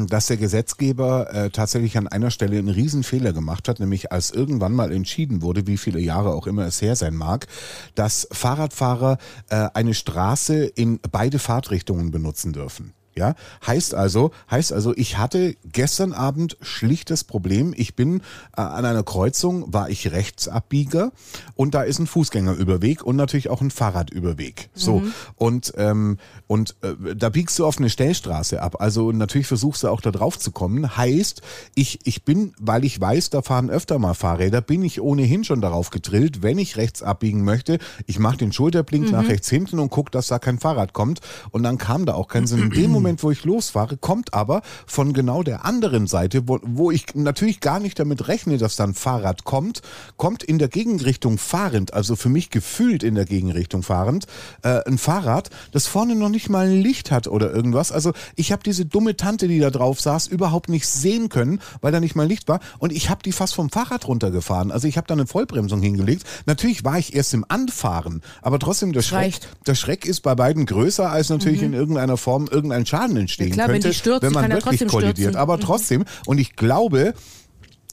dass der Gesetzgeber äh, tatsächlich an einer Stelle einen Riesenfehler gemacht hat, nämlich als irgendwann mal entschieden wurde, wie viele Jahre auch immer es her sein mag, dass Fahrradfahrer äh, eine Straße in beide Fahrtrichtungen benutzen dürfen. Ja, heißt also, heißt also, ich hatte gestern Abend schlichtes Problem. Ich bin äh, an einer Kreuzung, war ich Rechtsabbieger und da ist ein Fußgängerüberweg und natürlich auch ein Fahrradüberweg. So und ähm, und äh, da biegst du auf eine Stellstraße ab. Also natürlich versuchst du auch da drauf zu kommen. Heißt, ich ich bin, weil ich weiß, da fahren öfter mal Fahrräder, bin ich ohnehin schon darauf gedrillt, wenn ich rechts abbiegen möchte, ich mache den Schulterblink nach rechts hinten und guck, dass da kein Fahrrad kommt und dann kam da auch kein Sinn. In dem Moment, wo ich losfahre, kommt aber von genau der anderen Seite, wo, wo ich natürlich gar nicht damit rechne, dass dann Fahrrad kommt, kommt in der Gegenrichtung fahrend, also für mich gefühlt in der Gegenrichtung fahrend, äh, ein Fahrrad, das vorne noch nicht mal ein Licht hat oder irgendwas. Also ich habe diese dumme Tante, die da drauf saß, überhaupt nicht sehen können, weil da nicht mal Licht war und ich habe die fast vom Fahrrad runtergefahren. Also ich habe da eine Vollbremsung hingelegt. Natürlich war ich erst im Anfahren, aber trotzdem der Schreck, Reicht. der Schreck ist bei beiden größer, als natürlich in irgendeiner Form irgendein Schaden entstehen Ja klar, wenn könnte, die stürzt, wenn man kann wirklich trotzdem kollidiert. stürzen. Aber trotzdem, und ich glaube,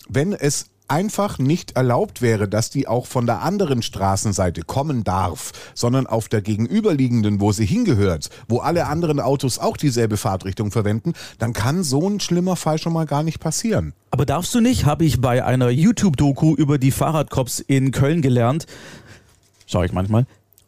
wenn es einfach nicht erlaubt wäre, dass die auch von der anderen Straßenseite kommen darf, sondern auf der gegenüberliegenden, wo sie hingehört, wo alle anderen Autos auch dieselbe Fahrtrichtung verwenden, dann kann so ein schlimmer Fall schon mal gar nicht passieren. Aber darfst du nicht, habe ich bei einer YouTube-Doku über die Fahrradcops in Köln gelernt, schaue ich manchmal,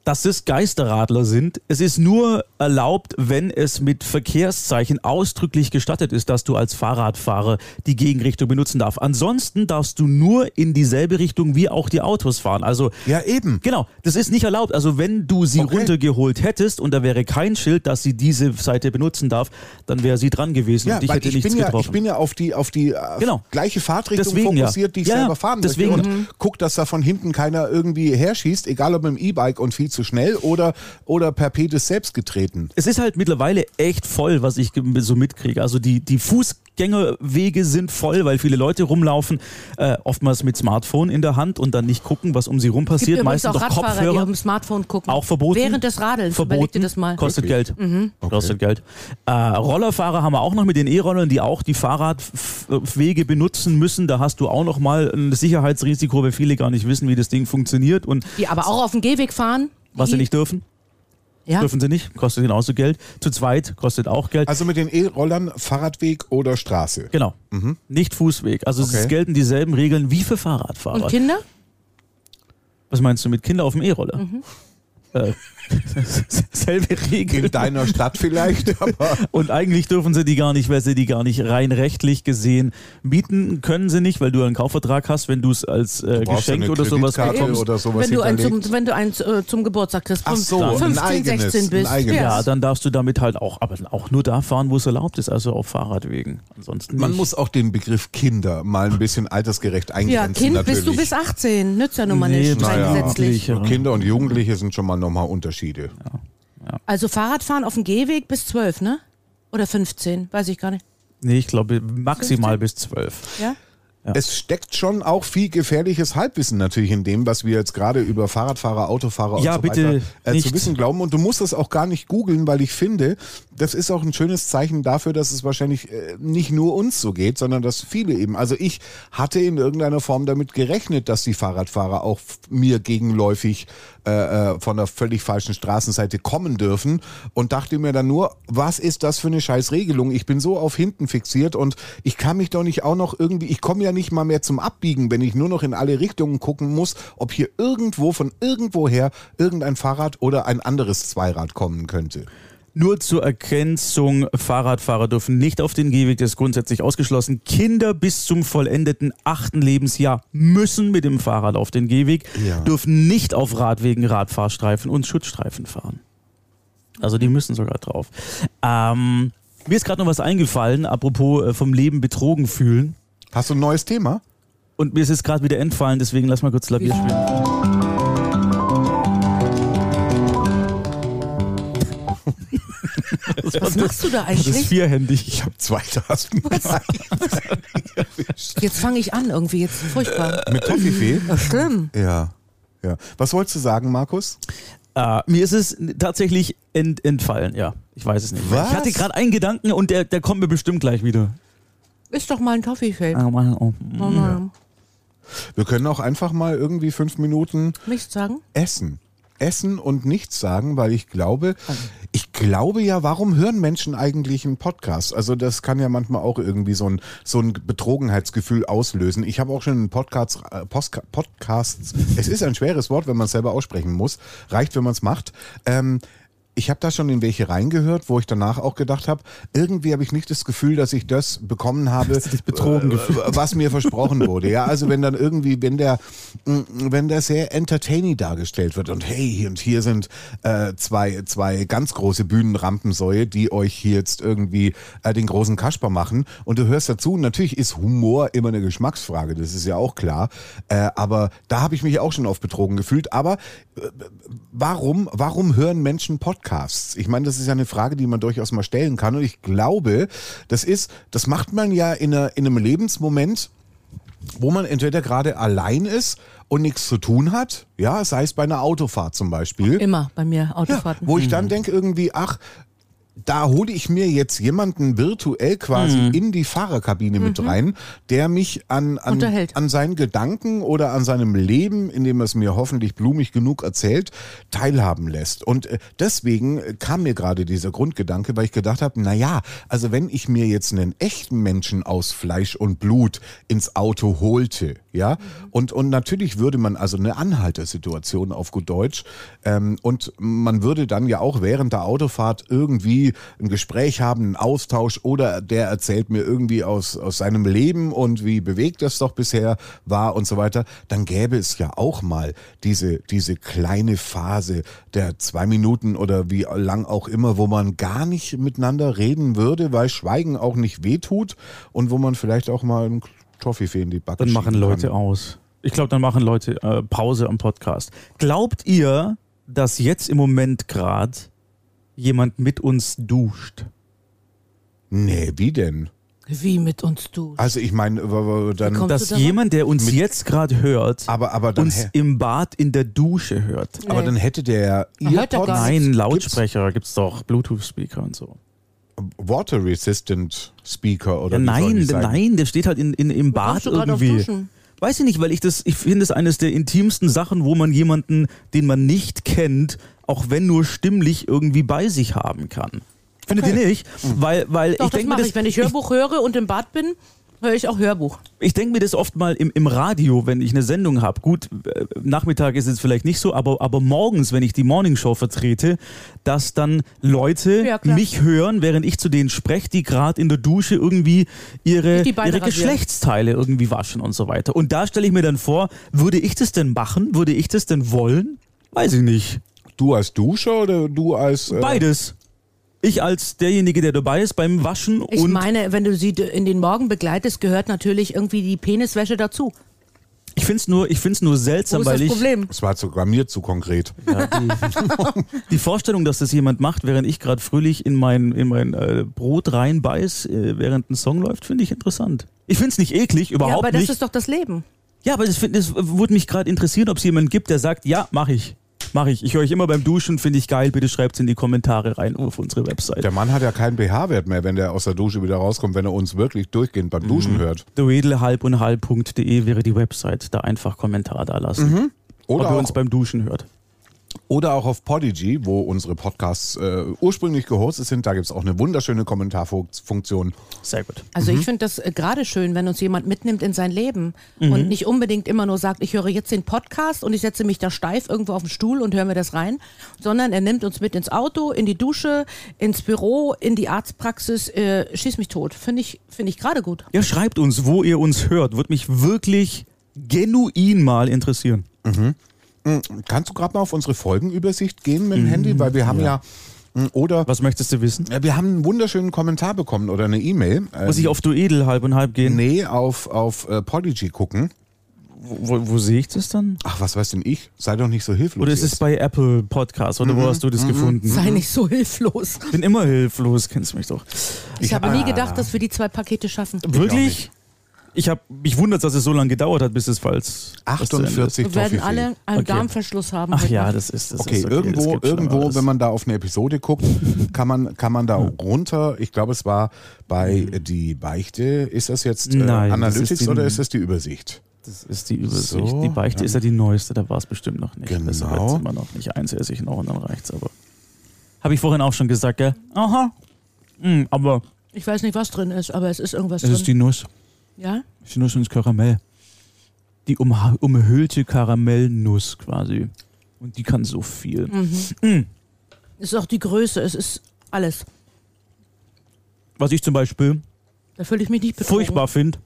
dass es Geisterradler sind. Es ist nur erlaubt, wenn es mit Verkehrszeichen ausdrücklich gestattet ist, dass du als Fahrradfahrer die Gegenrichtung benutzen darfst. Ansonsten darfst du nur in dieselbe Richtung wie auch die Autos fahren. Also Ja, eben. Genau, das ist nicht erlaubt. Also wenn du sie Okay. runtergeholt hättest und da wäre kein Schild, dass sie diese Seite benutzen darf, dann wäre sie dran gewesen Ja, und ich hätte ich nichts bin, ja, getroffen. ich bin ja auf die, auf die äh, Genau. gleiche Fahrtrichtung Deswegen, fokussiert, die ich Ja, ja, selber fahren deswegen. möchte. Und guck, dass da von hinten keiner irgendwie herschießt, egal ob mit dem E-Bike und viel zu schnell oder, oder per Pedis selbst getreten. es ist halt mittlerweile echt voll, was ich so mitkriege. Also die, die Fußgängerwege sind voll, weil viele Leute rumlaufen, äh, oftmals mit Smartphone in der Hand und dann nicht gucken, was um sie rum passiert. Meistens auch doch Radfahrer, die Kopfhörer. auf dem Smartphone gucken. Auch verboten. Während des Radelns. Verboten. das mal. Kostet Wirklich? Geld. Kostet Geld. Äh, Rollerfahrer haben wir auch noch mit den E-Rollern, die auch die Fahrradwege benutzen müssen. Da hast du auch noch mal ein Sicherheitsrisiko, weil viele gar nicht wissen, wie das Ding funktioniert und Die aber auch auf dem Gehweg fahren. Was sie nicht dürfen. Ja. Dürfen sie nicht. Kostet genauso Geld. Zu zweit kostet auch Geld. Also mit den E-Rollern Fahrradweg oder Straße. Genau. Nicht Fußweg. Also es Okay. gelten dieselben Regeln wie für Fahrradfahrer. Und Kinder? Was meinst du mit Kinder auf dem E-Roller? Mhm. Äh, selbe Regel. In deiner Stadt vielleicht, aber Und eigentlich dürfen sie die gar nicht, weil sie die gar nicht rein rechtlich gesehen mieten können sie nicht, weil du einen Kaufvertrag hast, wenn du es als äh, Geschenk eine oder sowas bekommst. oder sowas Wenn du, ein hinterlegt. zum, wenn du ein äh, zum Geburtstag kriegst, Ach so, ein 15, eigenes, 16 ein bist. Ja, dann darfst du damit halt auch, aber auch nur da fahren, wo es erlaubt ist, also auf Fahrradwegen. Ansonsten Man nicht. muss auch den Begriff Kinder mal ein bisschen altersgerecht Ja, eingrenzen. Kind natürlich. bist du bis 18. Nützt ja nun mal Nee, nicht naja. gesetzlich. Ja. Kinder und Jugendliche sind schon mal nochmal Unterschiede. Also Fahrradfahren auf dem Gehweg bis 12, ne? Oder 15, weiß ich gar nicht. Nee, ich glaube maximal bis zwölf. Ja? Ja. Es steckt schon auch viel gefährliches Halbwissen natürlich in dem, was wir jetzt gerade über Fahrradfahrer, Autofahrer Ja, und so bitte weiter äh, zu wissen glauben. Und du musst das auch gar nicht googeln, weil ich finde, das ist auch ein schönes Zeichen dafür, dass es wahrscheinlich äh, nicht nur uns so geht, sondern dass viele eben. Also ich hatte in irgendeiner Form damit gerechnet, dass die Fahrradfahrer auch mir gegenläufig äh, äh, von der völlig falschen Straßenseite kommen dürfen und dachte mir dann nur, was ist das für eine scheiß Regelung? Ich bin so auf hinten fixiert und ich kann mich doch nicht auch noch irgendwie, ich komme ja nicht mal mehr zum Abbiegen, wenn ich nur noch in alle Richtungen gucken muss, ob hier irgendwo von irgendwoher irgendein Fahrrad oder ein anderes Zweirad kommen könnte. Nur zur Ergänzung, Fahrradfahrer dürfen nicht auf den Gehweg, das ist grundsätzlich ausgeschlossen. Kinder bis zum vollendeten achten Lebensjahr müssen mit dem Fahrrad auf den Gehweg, Ja. dürfen nicht auf Radwegen, Radfahrstreifen und Schutzstreifen fahren. Also die müssen sogar drauf. Ähm, mir ist gerade noch was eingefallen, apropos äh, vom Leben betrogen fühlen. Hast du ein neues Thema? Und mir ist es gerade wieder entfallen, deswegen lass mal kurz Klavier spielen. Was machst du da Das ist eigentlich? vierhändig. Ich habe zwei Tasten. Jetzt fange ich an irgendwie, jetzt furchtbar. Mit Toffifee? Ja, schlimm. Ja. Ja. Was wolltest du sagen, Markus? Äh, mir ist es tatsächlich ent, entfallen, ja. Ich weiß es nicht. Was? Ich hatte gerade einen Gedanken und der, der kommt mir bestimmt gleich wieder. Ist doch mal ein Toffee-Shape. Oh, Mann, oh. Oh, Mann. Wir können auch einfach mal irgendwie fünf Minuten Nichts sagen? essen. Essen und nichts sagen, weil ich glaube, ich glaube ja, warum hören Menschen eigentlich einen Podcast? Also das kann ja manchmal auch irgendwie so ein, so ein Betrogenheitsgefühl auslösen. Ich habe auch schon einen Podcast, äh, Postka- Podcasts, es ist ein schweres Wort, wenn man es selber aussprechen muss, reicht, wenn man es macht. Ähm, ich habe da schon in welche reingehört, wo ich danach auch gedacht habe, irgendwie habe ich nicht das Gefühl, dass ich das bekommen habe, betrogen äh, was mir versprochen wurde. Ja, also wenn dann irgendwie, wenn der, mh, wenn der sehr entertaining dargestellt wird und hey, und hier sind äh, zwei, zwei ganz große Bühnenrampensäue, die euch hier jetzt irgendwie äh, den großen Kasper machen und du hörst dazu, natürlich ist Humor immer eine Geschmacksfrage, das ist ja auch klar, äh, aber da habe ich mich auch schon oft betrogen gefühlt, aber äh, warum, warum hören Menschen Podcasts? Ich meine, das ist ja eine Frage, die man durchaus mal stellen kann. Und ich glaube, das ist, das macht man ja in, einer, in einem Lebensmoment, wo man entweder gerade allein ist und nichts zu tun hat, ja, sei es bei einer Autofahrt zum Beispiel. Immer bei mir Ja, Autofahrten. wo ich dann denke irgendwie, ach, da hole ich mir jetzt jemanden virtuell quasi in die Fahrerkabine mit rein, der mich an, an, an seinen Gedanken oder an seinem Leben, in dem er es mir hoffentlich blumig genug erzählt, teilhaben lässt. Und äh, deswegen kam mir gerade dieser Grundgedanke, weil ich gedacht habe, na ja, also wenn ich mir jetzt einen echten Menschen aus Fleisch und Blut ins Auto holte, ja, und, und natürlich würde man also eine Anhaltersituation auf gut Deutsch, ähm, und man würde dann ja auch während der Autofahrt irgendwie ein Gespräch haben, einen Austausch oder der erzählt mir irgendwie aus, aus seinem Leben und wie bewegt das doch bisher war und so weiter, dann gäbe es ja auch mal diese, diese kleine Phase der zwei Minuten oder wie lang auch immer, wo man gar nicht miteinander reden würde, weil Schweigen auch nicht wehtut und wo man vielleicht auch mal einen Toffifee in die Backe Dann machen Leute kann. aus. Ich glaube, dann machen Leute äh, Pause am Podcast. Glaubt ihr, dass jetzt im Moment gerade jemand mit uns duscht? Nee, wie denn? Wie mit uns du. Also ich meine, dann... Dass darauf? jemand, der uns jetzt gerade hört, Aber, aber, dann, uns im Bad in der Dusche hört. aber dann hätte der gar Nein, Gibt's Lautsprecher gibt's doch, Bluetooth-Speaker und so. Water Resistant Speaker oder Ja, wie soll nein, nein, der steht halt in, in, im Bad irgendwie. Duschen? Weiß ich nicht, weil ich das, ich finde es eines der intimsten Sachen, wo man jemanden, den man nicht kennt, auch wenn nur stimmlich irgendwie bei sich haben kann. Findet Okay. ihr nicht? Weil, weil Doch, ich das denke mir mache das, ich. Wenn ich Hörbuch höre und im Bad bin, höre ich auch Hörbuch. ich denke mir das oft mal im, im Radio, wenn ich eine Sendung habe. Gut, äh, Nachmittag ist es vielleicht nicht so, aber, aber morgens, wenn ich die Morningshow vertrete, dass dann Leute Ja, mich hören, während ich zu denen spreche, die gerade in der Dusche irgendwie ihre, ihre. Geschlechtsteile irgendwie waschen und so weiter. Und da stelle ich mir dann vor, würde ich das denn machen? Würde ich das denn wollen? Weiß ich nicht. Du als Duscher oder du als... Äh, Beides. Ich als derjenige, der dabei ist beim Waschen Ich und meine, wenn du sie in den Morgen begleitest, gehört natürlich irgendwie die Peniswäsche dazu. ich finde es nur, ich find's nur Wo seltsam, ist weil das ich Problem? Das war sogar mir zu konkret. Ja, die, die Vorstellung, dass das jemand macht, während ich gerade fröhlich in mein, in mein äh, Brot reinbeiß, äh, während ein Song läuft, finde ich interessant. Ich finde es nicht eklig, überhaupt ja, aber das nicht. ist doch das Leben. ja, aber es es würde mich gerade interessieren, ob es jemanden gibt, der sagt, ja, mache ich. Mache ich. Ich höre euch immer beim Duschen, finde ich geil. Bitte schreibt es in die Kommentare rein auf unsere Website. Der Mann hat ja keinen pH-Wert mehr, wenn der aus der Dusche wieder rauskommt, wenn er uns wirklich durchgehend beim Mhm. Duschen hört. Doedel und halb.de wäre die Website. Da einfach Kommentar da lassen. Oder ob ihr uns beim Duschen hört. Oder auch auf Podigy, wo unsere Podcasts äh, ursprünglich gehostet sind. Da gibt es auch eine wunderschöne Kommentarfunktion. Sehr gut. Also Mhm. ich finde das äh, gerade schön, wenn uns jemand mitnimmt in sein Leben Mhm. und nicht unbedingt immer nur sagt, ich höre jetzt den Podcast und ich setze mich da steif irgendwo auf den Stuhl und höre mir das rein, sondern er nimmt uns mit ins Auto, in die Dusche, ins Büro, in die Arztpraxis, äh, schieß mich tot. Finde ich, finde ich gerade gut. Ja, schreibt uns, wo ihr uns hört. Würde mich wirklich genuin mal interessieren. Kannst du gerade mal auf unsere Folgenübersicht gehen mit dem Handy? Weil wir haben ja, mh, oder Was möchtest du wissen? ja, wir haben einen wunderschönen Kommentar bekommen oder eine E-Mail. Muss ich auf Duedel halb und halb gehen? Nee, auf, auf äh, Podigy gucken. Wo, wo, wo sehe ich das dann? Ach, was weiß denn ich? Sei doch nicht so hilflos. Oder ist es jetzt. bei Apple Podcast oder wo hast du das gefunden? Sei nicht so hilflos. Bin immer hilflos, kennst mich doch. Ich, habe nie gedacht, dass wir die zwei Pakete schaffen. Wirklich? Ich habe mich wundert, dass es so lange gedauert hat, bis es falls was zu Ende ist. 48 Wir werden alle einen Okay. Darmverschluss haben. Ach ja, das ist das. Okay, ist das irgendwo, gibt irgendwo, wenn man da auf eine Episode guckt, kann man, kann man da runter. Ich glaube, es war bei die Beichte. Ist das jetzt äh, Nein, das Analytics ist die- oder ist das die Übersicht? Das ist die Übersicht. So, die Beichte ja. ist ja die neueste, da war es bestimmt noch nicht. Genau. Das ist immer noch nicht einsässig noch und dann reicht's aber. Habe ich vorhin auch schon gesagt, gell? Aha. Mm, aber Ich weiß nicht, was drin ist, aber es ist irgendwas es drin. ist die Nuss. Ja? Die Nuss ins Karamell. Die umha- umhüllte Karamellnuss quasi. Und die kann so viel. Es ist auch die Größe, es ist alles. Was ich zum Beispiel Da fühle ich mich nicht betrogen. furchtbar finde,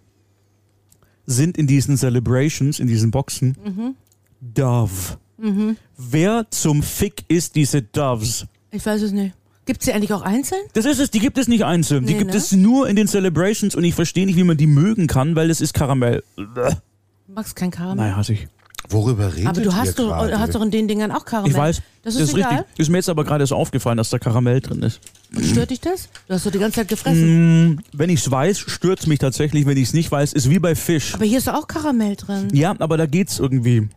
sind in diesen Celebrations, in diesen Boxen, Mhm. Dove. Wer zum Fick ist diese Doves? Ich weiß es nicht. Gibt es die eigentlich auch einzeln? Das ist es, die gibt es nicht einzeln. die Nee, gibt ne? es nur in den Celebrations und ich verstehe nicht, wie man die mögen kann, weil es ist Karamell. Du magst kein Karamell. Nein, hasse ich. Worüber redet aber du ihr hast doch, gerade? hast doch in den Dingern auch Karamell. Ich weiß, Das ist, richtig. egal. Ist mir jetzt aber gerade erst aufgefallen, dass da Karamell drin ist. Stört dich das? Du hast doch die ganze Zeit gefressen. Mm, wenn ich es weiß, stört es mich tatsächlich. Wenn ich es nicht weiß, ist wie bei Fisch. Aber hier ist doch auch Karamell drin. Ja, aber da geht's irgendwie.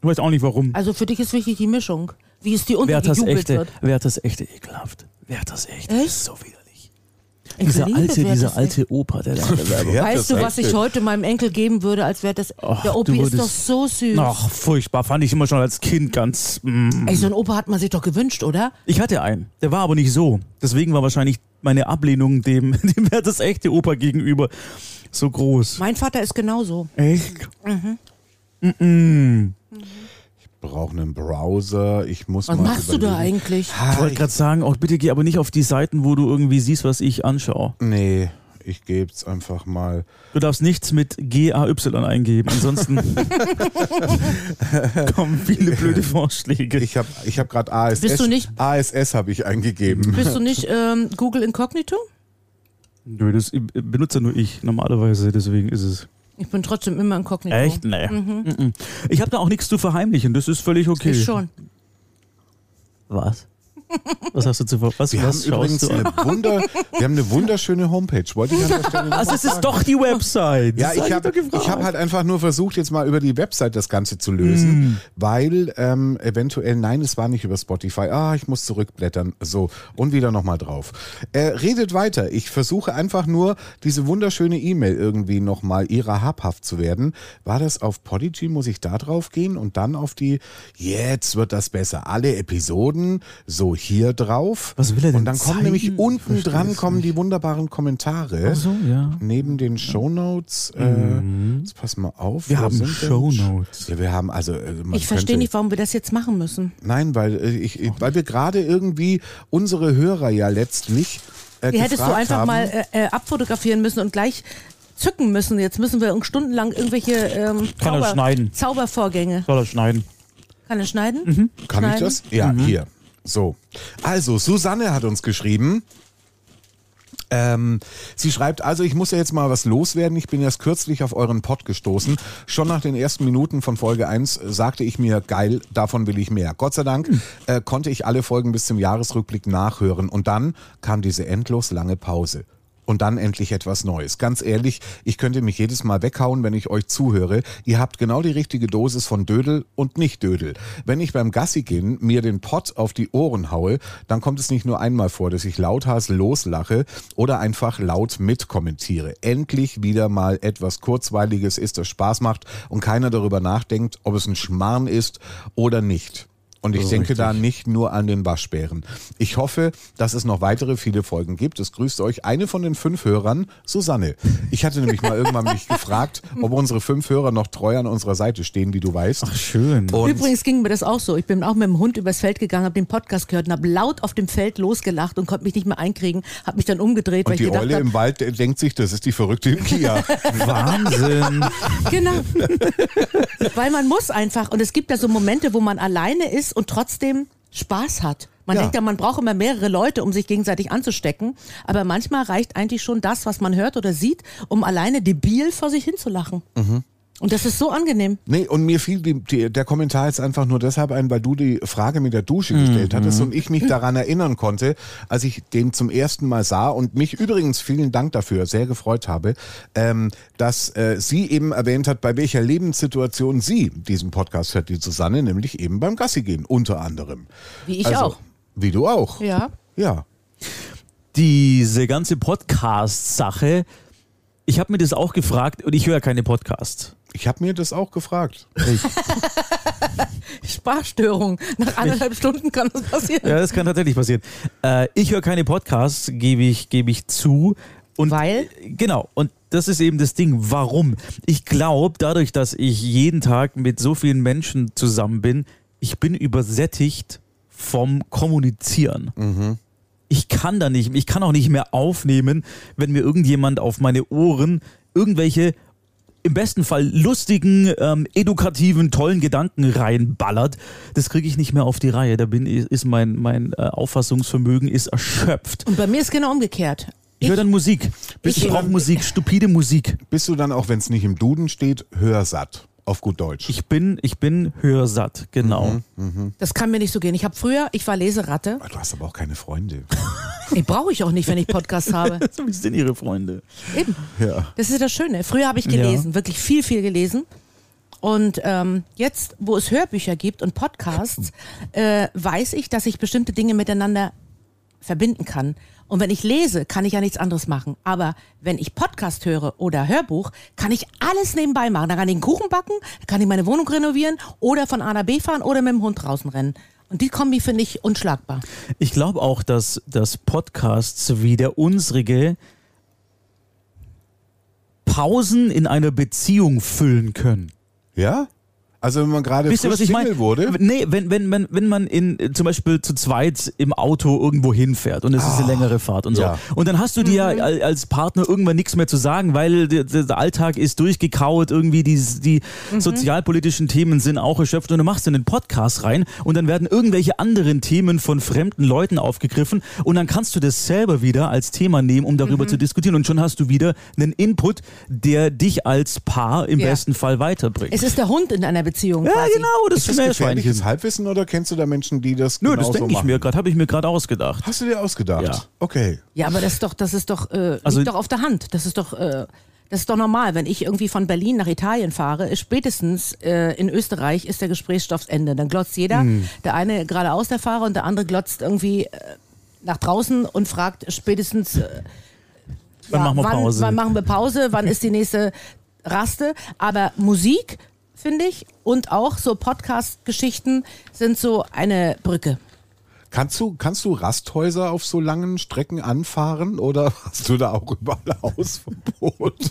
Ich weiß auch nicht warum. Also für dich ist wichtig die Mischung. Wie es die Wer hat das untergejubelt echte, wird. wer hat das echte ekelhaft? Wer hat das echte? Echt? Das ist so widerlich. Ich Dieser alte, wer dieser alte Opa, der da in der Werbung. Wer? Weißt du, was ich heute meinem Enkel geben würde, als wäre das. Ach, der Opi ist würdest- doch so süß. Ach, furchtbar. Fand ich immer schon als Kind ganz. Mm. Ey, so ein Opa hat man sich doch gewünscht, oder? Ich hatte einen. Der war aber nicht so. Deswegen war wahrscheinlich meine Ablehnung dem, dem wer das echte Opa gegenüber so groß. Mein Vater ist genauso. Echt? Ich brauche einen Browser. Ich muss Was mal machst du da überlegen. eigentlich? Ich wollte gerade sagen, auch bitte geh aber nicht auf die Seiten, wo du irgendwie siehst, was ich anschaue. Nee, ich gebe es einfach mal. Du darfst nichts mit GAY eingeben, ansonsten kommen viele blöde Vorschläge. Ich habe ich hab gerade ASS. Bist du nicht- ASS habe ich eingegeben. Bist du nicht ähm, Google Incognito? Nö, das benutze nur ich normalerweise, deswegen ist es. Ich bin trotzdem immer Inkognito. Echt? Nee. Mhm. Ich habe da auch nichts zu verheimlichen, das ist völlig okay. Ich schon. Was? Was hast du zu Was, Wir haben was übrigens schaust du eine? Wunder, wir haben eine wunderschöne Homepage. Wollte ich an der Stelle Also es ist doch die Website. Ja, Das ich hab habe ich hab halt einfach nur versucht, jetzt mal über die Website das Ganze zu lösen, Mm. weil ähm, eventuell, nein, es war nicht über Spotify. Ah, ich muss zurückblättern. So, und wieder nochmal drauf. Äh, redet weiter. Ich versuche einfach nur, diese wunderschöne E-Mail irgendwie nochmal ihrer habhaft zu werden. War das auf Podigy? Muss ich da drauf gehen und dann auf die, jetzt wird das besser. Alle Episoden, so hier drauf. Was will er denn Und dann kommen nämlich unten dran kommen die wunderbaren Kommentare. Ach so, ja. Neben den Shownotes, äh, jetzt pass mal auf. Mhm. Wir haben Shownotes. Ja, wir haben also. äh, Man Ich verstehe nicht, warum wir das jetzt machen müssen. Nein, weil äh, ich, ich- weil wir gerade irgendwie unsere Hörer ja letztlich. Äh, Die hättest du einfach haben, mal äh, äh, abfotografieren müssen und gleich zücken müssen. Jetzt müssen wir stundenlang irgendwelche ähm, Kann er Zauber schneiden. Zaubervorgänge. Soll er schneiden? Kann er schneiden? Mhm. Kann ich schneiden? das? Ja, hier. So. Also, Susanne hat uns geschrieben. Ähm, sie schreibt, also ich muss ja jetzt mal was loswerden. Ich bin erst kürzlich auf euren Pod gestoßen. Schon nach den ersten Minuten von Folge 1 sagte ich mir, geil, davon will ich mehr. Gott sei Dank äh, konnte ich alle Folgen bis zum Jahresrückblick nachhören. Und dann kam diese endlos lange Pause. Und dann endlich etwas Neues. Ganz ehrlich, ich könnte mich jedes Mal weghauen, wenn ich euch zuhöre. Ihr habt genau die richtige Dosis von Dödel und nicht Dödel. Wenn ich beim Gassi gehen mir den Pott auf die Ohren haue, dann kommt es nicht nur einmal vor, dass ich lauthals loslache oder einfach laut mitkommentiere. Endlich wieder mal etwas Kurzweiliges ist, das Spaß macht und keiner darüber nachdenkt, ob es ein Schmarrn ist oder nicht. Und ich denke da nicht nur an den Waschbären. Ich hoffe, dass es noch weitere viele Folgen gibt. Es grüßt euch eine von den fünf Hörern, Susanne. Ich hatte nämlich mal irgendwann mich gefragt, ob unsere fünf Hörer noch treu an unserer Seite stehen, wie du weißt. Ach, schön. Und Übrigens ging mir das auch so. Ich bin auch mit dem Hund übers Feld gegangen, habe den Podcast gehört und habe laut auf dem Feld losgelacht und konnte mich nicht mehr einkriegen, habe mich dann umgedreht, weil und ich die gedacht Eule im Wald denkt sich, das ist die verrückte Kia. Wahnsinn. Genau. Weil man muss einfach, und es gibt ja so Momente, wo man alleine ist und trotzdem Spaß hat. Man Ja. denkt ja, man braucht immer mehrere Leute, um sich gegenseitig anzustecken. Aber manchmal reicht eigentlich schon das, was man hört oder sieht, um alleine debil vor sich hinzulachen. Und das ist so angenehm. Nee, und mir fiel die, die, der Kommentar jetzt einfach nur deshalb ein, weil du die Frage mit der Dusche gestellt hattest und ich mich daran erinnern konnte, als ich den zum ersten Mal sah und mich übrigens vielen Dank dafür sehr gefreut habe, ähm, dass äh, sie eben erwähnt hat, bei welcher Lebenssituation sie diesen Podcast hört, die Susanne, nämlich eben beim Gassi gehen, unter anderem. Wie ich also, auch. Wie du auch. Ja. Ja. Diese ganze Podcast-Sache, ich habe mir das auch gefragt und ich höre keine Podcasts. Ich habe mir das auch gefragt. Sprachstörung. Nach anderthalb Stunden kann das passieren. Ja, das kann tatsächlich passieren. Äh, ich höre keine Podcasts, gebe ich, gebe ich zu. Und Weil? Genau. Und das ist eben das Ding. Warum? Ich glaube, dadurch, dass ich jeden Tag mit so vielen Menschen zusammen bin, ich bin übersättigt vom Kommunizieren. Ich kann da nicht, ich kann auch nicht mehr aufnehmen, wenn mir irgendjemand auf meine Ohren irgendwelche im besten Fall lustigen, ähm, edukativen, tollen Gedanken reinballert. Das kriege ich nicht mehr auf die Reihe. Da bin ist mein mein äh, Auffassungsvermögen ist erschöpft. Und bei mir ist genau umgekehrt. Ich höre dann Musik. Bist Ich du brauche dann- Musik, stupide Musik. Bist du dann auch, wenn es nicht im Duden steht, hörsatt? Auf gut Deutsch. Ich bin, ich bin hörsatt, genau. Das kann mir nicht so gehen. Ich habe früher, ich war Leseratte. du hast aber auch keine Freunde. Nee, brauche ich auch nicht, wenn ich Podcasts habe. Wie sind ihre Freunde? Eben. Ja. Das ist das Schöne. Früher habe ich gelesen, wirklich viel, viel gelesen. Und ähm, jetzt, wo es Hörbücher gibt und Podcasts, äh, weiß ich, dass ich bestimmte Dinge miteinander verbinden kann. Und wenn ich lese, kann ich ja nichts anderes machen. Aber wenn ich Podcast höre oder Hörbuch, kann ich alles nebenbei machen. Da kann ich einen Kuchen backen, da kann ich meine Wohnung renovieren oder von A nach B fahren oder mit dem Hund draußen rennen. Und die Kombi finde ich unschlagbar. Ich glaube auch, dass, dass Podcasts wie der unsrige Pausen in einer Beziehung füllen können. Ja? Also wenn man gerade Wisst ihr, was ich meine? Wurde. Nee, wenn, wenn, wenn, wenn man in, äh, zum Beispiel zu zweit im Auto irgendwo hinfährt und es ist eine längere Fahrt und so. ja. Und dann hast du dir al- als Partner irgendwann nichts mehr zu sagen, weil der, der Alltag ist durchgekaut, irgendwie die, die sozialpolitischen Themen sind auch erschöpft und du machst in den Podcast rein und dann werden irgendwelche anderen Themen von fremden Leuten aufgegriffen und dann kannst du das selber wieder als Thema nehmen, um darüber zu diskutieren und schon hast du wieder einen Input, der dich als Paar im Ja. besten Fall weiterbringt. Es ist der Hund in einer Beziehung. ja, quasi. genau, das Ist das Meerschweinchen. gefährliches Halbwissen oder kennst du da Menschen, die das Nö, das denke ich machen? mir gerade, habe ich mir gerade ausgedacht. Hast du dir ausgedacht? Ja. Okay. Ja, aber das ist doch, das ist doch, äh, Also- liegt doch auf der Hand. Das ist doch, äh, das ist doch normal. Wenn ich irgendwie von Berlin nach Italien fahre, ist spätestens äh, in Österreich ist der Gesprächsstoff das Ende. Dann glotzt jeder, Hm. der eine geradeaus der Fahrer und der andere glotzt irgendwie äh, nach draußen und fragt spätestens, äh, Wann machen wir wann, Pause? wann machen wir Pause, wann ist die nächste Raste. Aber Musik, finde ich, und auch so Podcast-Geschichten sind so eine Brücke. Kannst du, kannst du Rasthäuser auf so langen Strecken anfahren oder hast du da auch überall Hausverbot?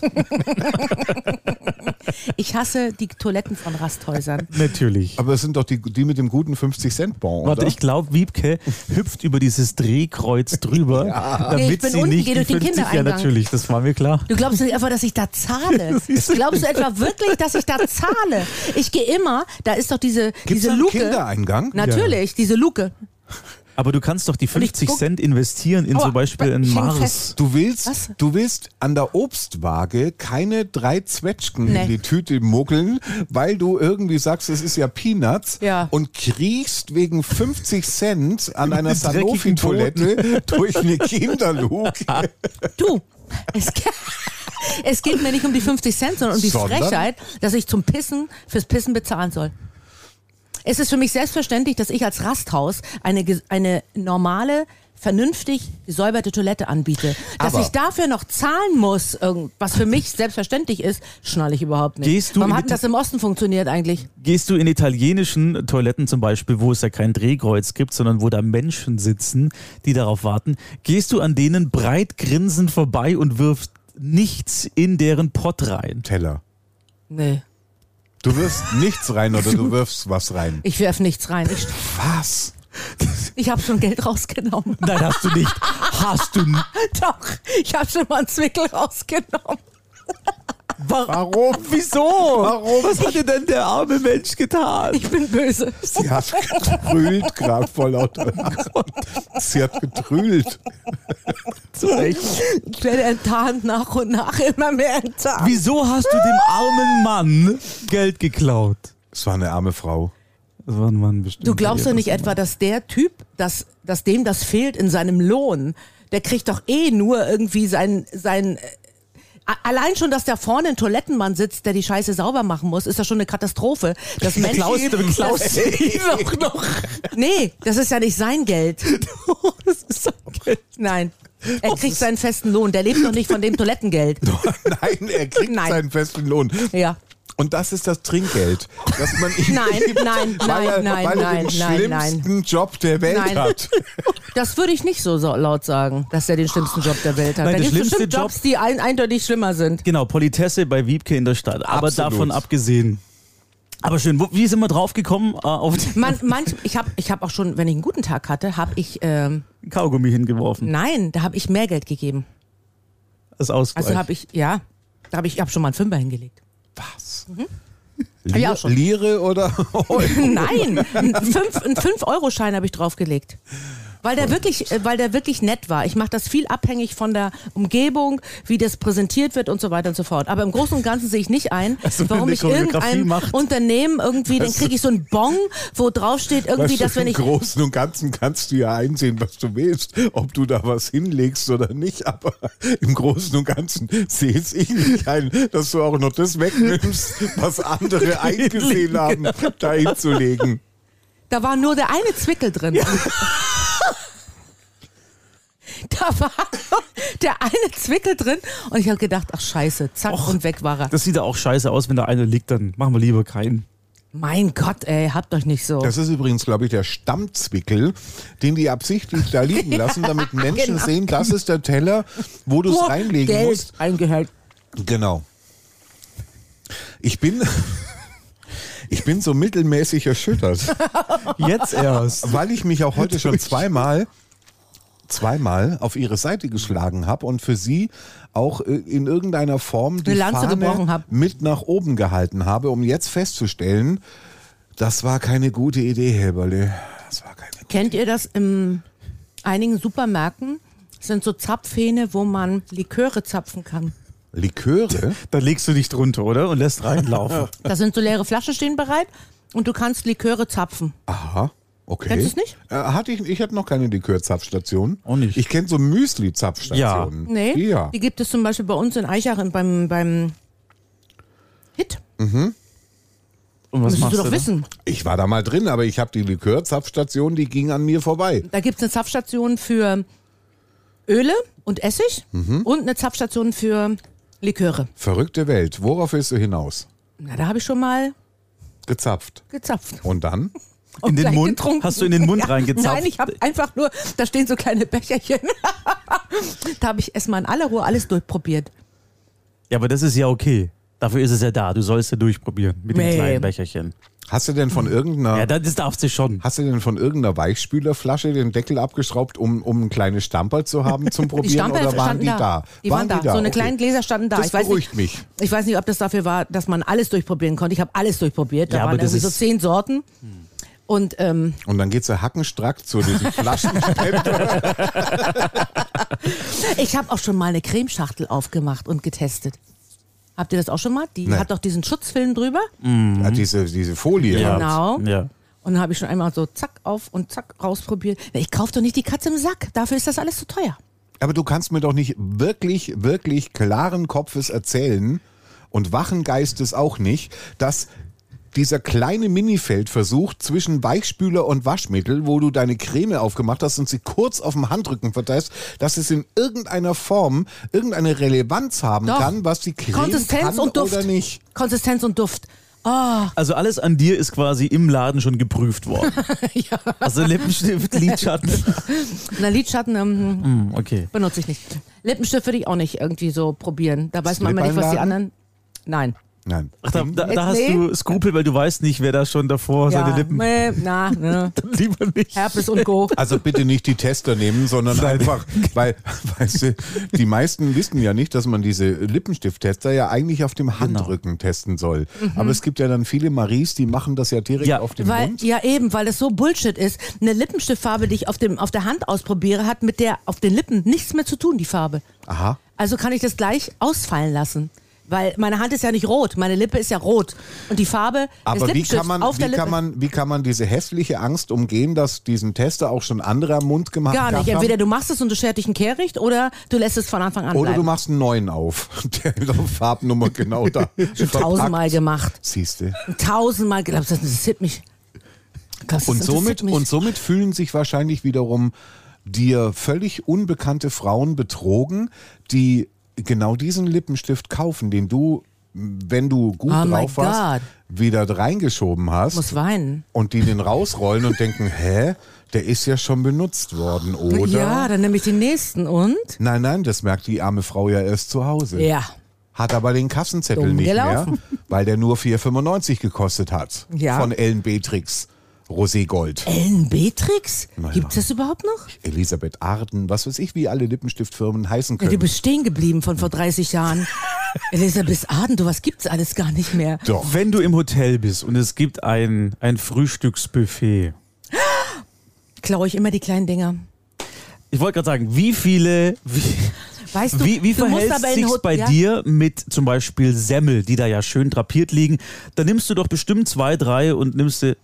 Ich hasse die Toiletten von Rasthäusern. Natürlich. Aber es sind doch die, die mit dem guten 50-Cent-Bon, Warte, ich glaube, Wiebke hüpft über dieses Drehkreuz drüber, Nee, damit ich bin sie unten, nicht geh die durch den 50, ja Kindereingang. natürlich, das war mir klar. Du glaubst nicht einfach, dass ich da zahle? Glaubst du etwa wirklich, dass ich da zahle? Ich gehe immer, da ist doch diese, Gibt's diese Luke. Kindereingang? Natürlich, diese Luke. Aber du kannst doch die ich 50 guck- Cent investieren in Aua, zum Beispiel in Mars. Du willst, Was? du willst an der Obstwaage keine drei Zwetschgen Nee. in die Tüte muggeln, weil du irgendwie sagst, es ist ja Peanuts Ja. und kriechst wegen 50 Cent an einer Sanofi-Toilette durch eine Kinderluke. Du, es, es geht mir nicht um die 50 Cent, sondern um die Sondern? Frechheit, dass ich zum Pissen fürs Pissen bezahlen soll. Es ist für mich selbstverständlich, dass ich als Rasthaus eine, eine normale, vernünftig gesäuberte Toilette anbiete. Dass Aber- ich dafür noch zahlen muss, was für mich selbstverständlich ist, schnalle ich überhaupt nicht. Gehst du Warum in hat das im Osten funktioniert eigentlich? Gehst du in italienischen Toiletten zum Beispiel, wo es ja kein Drehkreuz gibt, sondern wo da Menschen sitzen, die darauf warten, gehst du an denen breit grinsend vorbei und wirfst nichts in deren Pott rein. Teller. Nee, Du wirfst nichts rein oder du wirfst was rein. ich werf nichts rein. Ich, Was? ich habe schon Geld rausgenommen. Nein, hast du nicht. Hast du nicht. Doch, ich habe schon mal einen Zwickel rausgenommen. Warum? Wieso? Warum? Was hat dir denn der arme Mensch getan? Ich bin böse. Sie hat getrüllt, gerade vor lauter. Sie hat getrüllt. Zu Recht. Ich werde enttarnt nach und nach immer mehr enttarnt. Wieso hast du dem armen Mann Geld geklaut? Es war eine arme Frau. Das war ein Mann bestimmt. Du glaubst doch nicht etwa, dass der Typ, dass, dass dem das fehlt in seinem Lohn, der kriegt doch eh nur irgendwie sein, sein, Allein schon, dass da vorne ein Toilettenmann sitzt, der die Scheiße sauber machen muss, ist das schon eine Katastrophe. Das Menschen, Klaus, ihn auch noch. Nee, das ist ja nicht sein Geld. Das ist sein Geld. Nein. Er kriegt seinen festen Lohn. Der lebt doch nicht von dem Toilettengeld. Nein, er kriegt Nein. seinen festen Lohn. Ja. Und das ist das Trinkgeld, dass man ihm Nein, gibt, nein, weil er, nein, weil er nein, den nein, nein. schlimmsten Job der Welt Nein. hat. Das würde ich nicht so, laut sagen, dass er den schlimmsten Job der Welt hat. Nein, da der gibt es schlimmste bestimmt Job- Jobs, die ein, eindeutig schlimmer sind. Genau, Politesse bei Wiebke in der Stadt. Aber Absolut. davon abgesehen. Aber schön, wo, wie sind wir draufgekommen? Äh, auf den Man, manch, ich habe ich hab auch schon, wenn ich einen guten Tag hatte, habe ich, ähm, Kaugummi hingeworfen. nein, da habe ich mehr Geld gegeben. Als Ausgleich. Also habe ich, ja, da habe ich, ich hab schon mal einen Fünfer hingelegt. Was? ich Lier, auch schon. Lire oder Nein, einen 5-Euro-Schein habe ich draufgelegt. Weil der wirklich, äh, weil der wirklich nett war. Ich mache das viel abhängig von der Umgebung, wie das präsentiert wird und so weiter und so fort. Aber im Großen und Ganzen sehe ich nicht ein, Also warum ich irgendein macht. Unternehmen irgendwie, dann kriege ich so einen Bon, wo drauf steht irgendwie, dass wenn Im ich Großen und Ganzen kannst du ja einsehen, was du willst, ob du da was hinlegst oder nicht. Aber im Großen und Ganzen sehe es ich nicht ein, dass du auch noch das wegnimmst, was andere eingesehen haben, da hinzulegen. Da war nur der eine Zwickel drin. Da war der eine Zwickel drin und ich habe gedacht, ach scheiße, zack Och, und weg war er. das sieht ja auch scheiße aus, wenn da einer liegt, dann machen wir lieber keinen. Mein Gott, ey, habt euch nicht so. Das ist übrigens, glaube ich, der Stammzwickel, den die absichtlich da liegen lassen, damit Menschen genau. sehen, das ist der Teller, wo du es reinlegen Geld musst. eingehält. Genau. Ich bin, ich bin so mittelmäßig erschüttert. Jetzt erst. weil ich mich auch heute schon zweimal zweimal auf ihre Seite geschlagen habe und für sie auch äh, in irgendeiner Form die Eine Lanze gebrochen Fahne mit nach oben gehalten habe, um jetzt festzustellen, das war keine gute Idee, Heberle. Das war keine gute Kennt ihr das in einigen Supermärkten? Das sind so Zapfhähne, wo man Liköre zapfen kann. Liköre? Da legst du dich drunter, oder? Und lässt reinlaufen. Da sind so leere Flaschen stehen bereit und du kannst Liköre zapfen. Aha. Okay. Kennst du's nicht? Äh, hatte ich, ich hatte noch keine Likörzapfstation. Auch nicht. Ich kenne so Müsli-Zapfstationen. Nee, Die Ja. die gibt es zum Beispiel bei uns in Eichach beim, beim Hit. Und was Müsstest machst du doch da? wissen. Ich war da mal drin, aber ich habe die Likörzapfstation, die ging an mir vorbei. Da gibt es eine Zapfstation für Öle und Essig Mhm. und eine Zapfstation für Liköre. Verrückte Welt. Worauf willst du hinaus? Na, da habe ich schon mal Gezapft. gezapft. Und dann? Und In den Mund? getrunken. Hast du in den Mund reingezapft? Nein, ich habe einfach nur, da stehen so kleine Becherchen. da habe ich erstmal in aller Ruhe alles durchprobiert. Ja, aber das ist ja okay. Dafür ist es ja da. Du sollst ja durchprobieren mit den Nee. kleinen Becherchen. Hast du denn von irgendeiner, Ja, das darfst du schon. hast du denn von irgendeiner Weichspülerflasche den Deckel abgeschraubt, um, um ein kleines Stamperl zu haben zum Die Probieren Stamperl oder waren die da? Die waren, da. So eine Okay. kleinen Gläser standen da. Das ich weiß beruhigt nicht, mich. Ich weiß nicht, ob das dafür war, dass man alles durchprobieren konnte. Ich habe alles durchprobiert. Da Ja, aber waren das irgendwie so zehn Sorten. Und ähm, Und dann geht's ja hackenstrack zu diesen Flaschenspender. ich habe auch schon mal eine Cremeschachtel aufgemacht und getestet. Habt ihr das auch schon mal? Die Nee. hat doch diesen Schutzfilm drüber. ja, diese, diese Folie. Ja. Genau. Ja. Und dann habe ich schon einmal so zack auf und zack rausprobiert. Ich kaufe doch nicht die Katze im Sack. Dafür ist das alles zu teuer. Aber du kannst mir doch nicht wirklich, wirklich klaren Kopfes erzählen und wachen Geistes auch nicht, dass dieser kleine Minifeldversuch zwischen Weichspüler und Waschmittel, wo du deine Creme aufgemacht hast und sie kurz auf dem Handrücken verteilst, dass es in irgendeiner Form irgendeine Relevanz haben Doch. kann, was die Creme Konsistenz kann und Duft. oder nicht. Konsistenz und Duft. Oh, Also alles an dir ist quasi im Laden schon geprüft worden. ja. Also Lippenstift, Lidschatten. Na, Lidschatten ähm, Hm, okay. benutze ich nicht. Lippenstift würde ich auch nicht irgendwie so probieren. Da weiß man immer nicht, was die anderen. Nein. Nein. Ach, da, da, da hast Nee. du Skrupel, weil du weißt nicht, wer da schon davor Ja, seine Lippen. nee, na, ne. Lieber nicht. Herpes und Co. Also bitte nicht die Tester nehmen, sondern einfach, weil, weißt du, die meisten wissen ja nicht, dass man diese Lippenstifttester ja eigentlich auf dem Handrücken testen soll. Aber es gibt ja dann viele Maries, die machen das ja direkt Ja, auf dem Weil, Mund. ja eben, weil das so Bullshit ist. Eine Lippenstiftfarbe, die ich auf, dem, auf der Hand ausprobiere, hat mit der auf den Lippen nichts mehr zu tun, die Farbe. Aha. Also kann ich das gleich ausfallen lassen. Weil meine Hand ist ja nicht rot, meine Lippe ist ja rot. Und die Farbe Aber des wie kann, man, auf der wie, Lippe. kann man, wie kann man diese hässliche Angst umgehen, dass diesen Tester auch schon andere am Mund gemacht Gar nicht. haben? Entweder du machst es und du schert dich ein Kehricht oder du lässt es von Anfang an Oder du bleiben. machst einen neuen auf, der in der Farbnummer genau da Schon tausendmal gemacht. Siehst du. Tausendmal. Glaubst du, das interessiert mich? Glaubst du, Und somit, mich? und somit fühlen sich wahrscheinlich wiederum dir völlig unbekannte Frauen betrogen, die genau diesen Lippenstift kaufen, den du wenn du gut Oh drauf warst, wieder reingeschoben hast Muss weinen. und die den rausrollen und denken, hä, der ist ja schon benutzt worden, oder? Ja, dann nehme ich den nächsten und? Nein, nein, das merkt die arme Frau ja erst zu Hause. Ja. Hat aber den Kassenzettel Dumm nicht gelaufen. mehr, weil der nur 4,95 gekostet hat. Ja. Von Ellen Beatrix. Rosé Gold. Ellen Beatrix? Na ja. Gibt's das überhaupt noch? Elisabeth Arden, was weiß ich, wie alle Lippenstiftfirmen heißen Ja, können. du bist stehen geblieben von vor 30 Jahren. Elisabeth Aden, du, was gibt's alles gar nicht mehr. Doch. Wenn du im Hotel bist und es gibt ein, ein Frühstücksbuffet. Klaue ich immer die kleinen Dinger. Ich wollte gerade sagen, wie viele, wie, Weißt du, wie, wie du musst verhält aber in sich's Hot- bei ja? dir mit zum Beispiel Semmel, die da ja schön drapiert liegen? Da nimmst du doch bestimmt zwei, drei und nimmst du.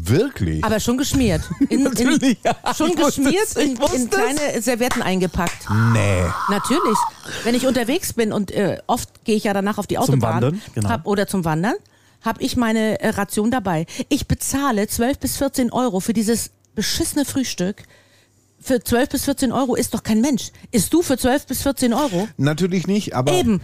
Wirklich? Aber schon geschmiert. In, Natürlich, ja. in, schon Ich geschmiert, in, in kleine Servietten eingepackt. nee. Natürlich. Wenn ich unterwegs bin und äh, oft gehe ich ja danach auf die Autobahn Wandern, genau. hab, oder zum Wandern, habe ich meine äh, Ration dabei. Ich bezahle 12 bis 14 Euro für dieses beschissene Frühstück. Für 12 bis 14 Euro ist doch kein Mensch. Isst du für 12 bis 14 Euro? Natürlich nicht, aber Eben.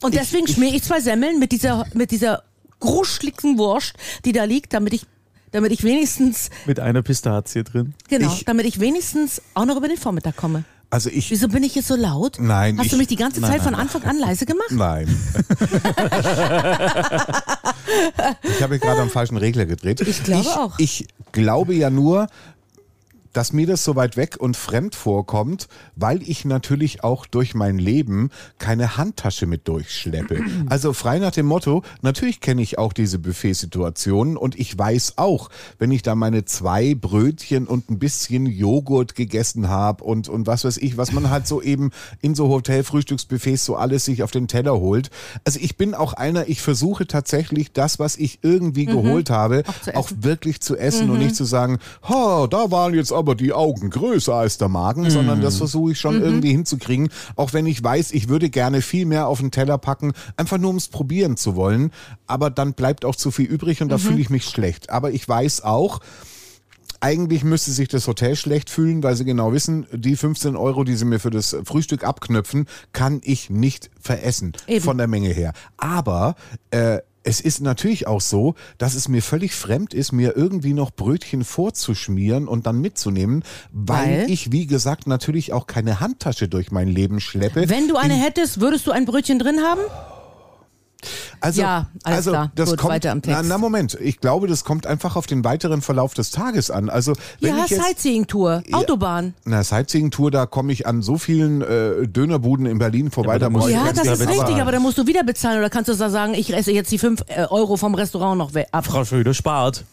Und deswegen schmier ich zwei Semmeln mit dieser, mit dieser gruscheligen Wurst, die da liegt, damit ich, damit ich wenigstens, Mit einer Pistazie drin. genau, Ich- damit ich wenigstens auch noch über den Vormittag komme. also ich Wieso bin ich jetzt so laut? Nein, Hast ich- du mich die ganze Nein, Zeit nein, von Anfang an leise gemacht? Nein. ich habe gerade am falschen Regler gedreht. Ich glaube ich, auch. Ich glaube ja nur, dass mir das so weit weg und fremd vorkommt, weil ich natürlich auch durch mein Leben keine Handtasche mit durchschleppe. Also frei nach dem Motto, natürlich kenne ich auch diese Buffetsituationen und ich weiß auch, wenn ich da meine zwei Brötchen und ein bisschen Joghurt gegessen habe und, und was weiß ich, was man halt so eben in so Hotelfrühstücksbuffets so alles sich auf den Teller holt. Also ich bin auch einer, ich versuche tatsächlich das, was ich irgendwie geholt habe, Auch auch wirklich zu essen und nicht zu sagen, ha, da waren jetzt aber die Augen größer als der Magen, sondern das versuche ich schon irgendwie hinzukriegen, auch wenn ich weiß, ich würde gerne viel mehr auf den Teller packen, einfach nur um es probieren zu wollen, aber dann bleibt auch zu viel übrig und da fühle ich mich schlecht. Aber ich weiß auch, eigentlich müsste sich das Hotel schlecht fühlen, weil sie genau wissen, die 15 Euro, die sie mir für das Frühstück abknöpfen, kann ich nicht veressen Eben. von der Menge her. Aber äh, es ist natürlich auch so, dass es mir völlig fremd ist, mir irgendwie noch Brötchen vorzuschmieren und dann mitzunehmen, weil, Weil? ich, wie gesagt, natürlich auch keine Handtasche durch mein Leben schleppe. Wenn du eine In- hättest, würdest du ein Brötchen drin haben? Also, Ja, alles also klar. das Gut, kommt, weiter am Na, Text. na Moment, ich glaube, das kommt einfach auf den weiteren Verlauf des Tages an. Also wenn ja, ich jetzt Sightseeing-Tour, Autobahn. Na, Sightseeing-Tour, da komme ich an so vielen äh, Dönerbuden in Berlin vorbei. aber da da muss ich Ja, ganz das ja, ist richtig, aber dann musst du wieder bezahlen oder kannst du da sagen, ich esse jetzt die 5 Euro vom Restaurant noch we- ab. Frau Schröder spart.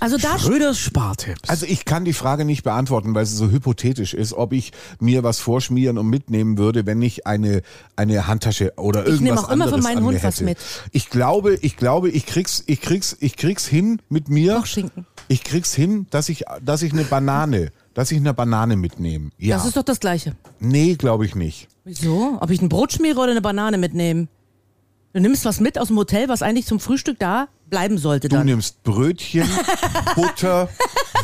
Also da Schröders Spartipps. Also ich kann die Frage nicht beantworten, weil sie so hypothetisch ist, ob ich mir was vorschmieren und mitnehmen würde, wenn ich eine eine Handtasche oder Ich irgendwas nehme auch immer anderes für meinen an mir Hund was hätte. mit. Ich glaube, ich glaube, ich krieg's, ich krieg's, ich krieg's hin mit mir. Noch Schinken. Ich krieg's hin, dass ich, dass ich eine Banane, dass ich eine Banane mitnehme. Ja. Das ist doch das Gleiche. nee, glaube ich nicht. Wieso? Ob ich ein Brot schmiere oder eine Banane mitnehme? Du nimmst was mit aus dem Hotel, was eigentlich zum Frühstück da bleiben sollte Du dann. nimmst Brötchen, Butter,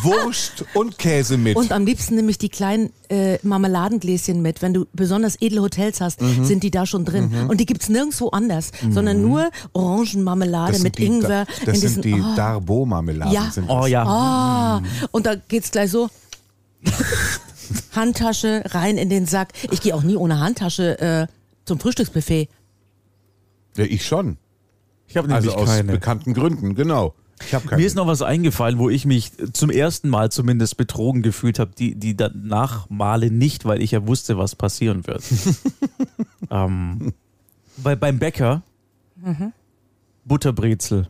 Wurst und Käse mit. Und am liebsten nehme ich die kleinen äh, Marmeladengläschen mit. Wenn du besonders edle Hotels hast, Mhm. sind die da schon drin. Und die gibt's nirgendwo anders, sondern nur Orangenmarmelade mit sind die, Ingwer. Das in diesen, sind die oh, Darbo-Marmeladen. Ja. sind oh ja. Ah, und da geht's gleich so. Handtasche rein in den Sack. Ich gehe auch nie ohne Handtasche äh, zum Frühstücksbuffet. Ja, ich schon. Ich habe nämlich Also aus keine. bekannten Gründen, genau. Ich habe keine. Mir ist noch was eingefallen, wo ich mich zum ersten Mal zumindest betrogen gefühlt habe, die, die danach Male nicht, weil ich ja wusste, was passieren wird. ähm, bei, beim Bäcker Butterbrezel.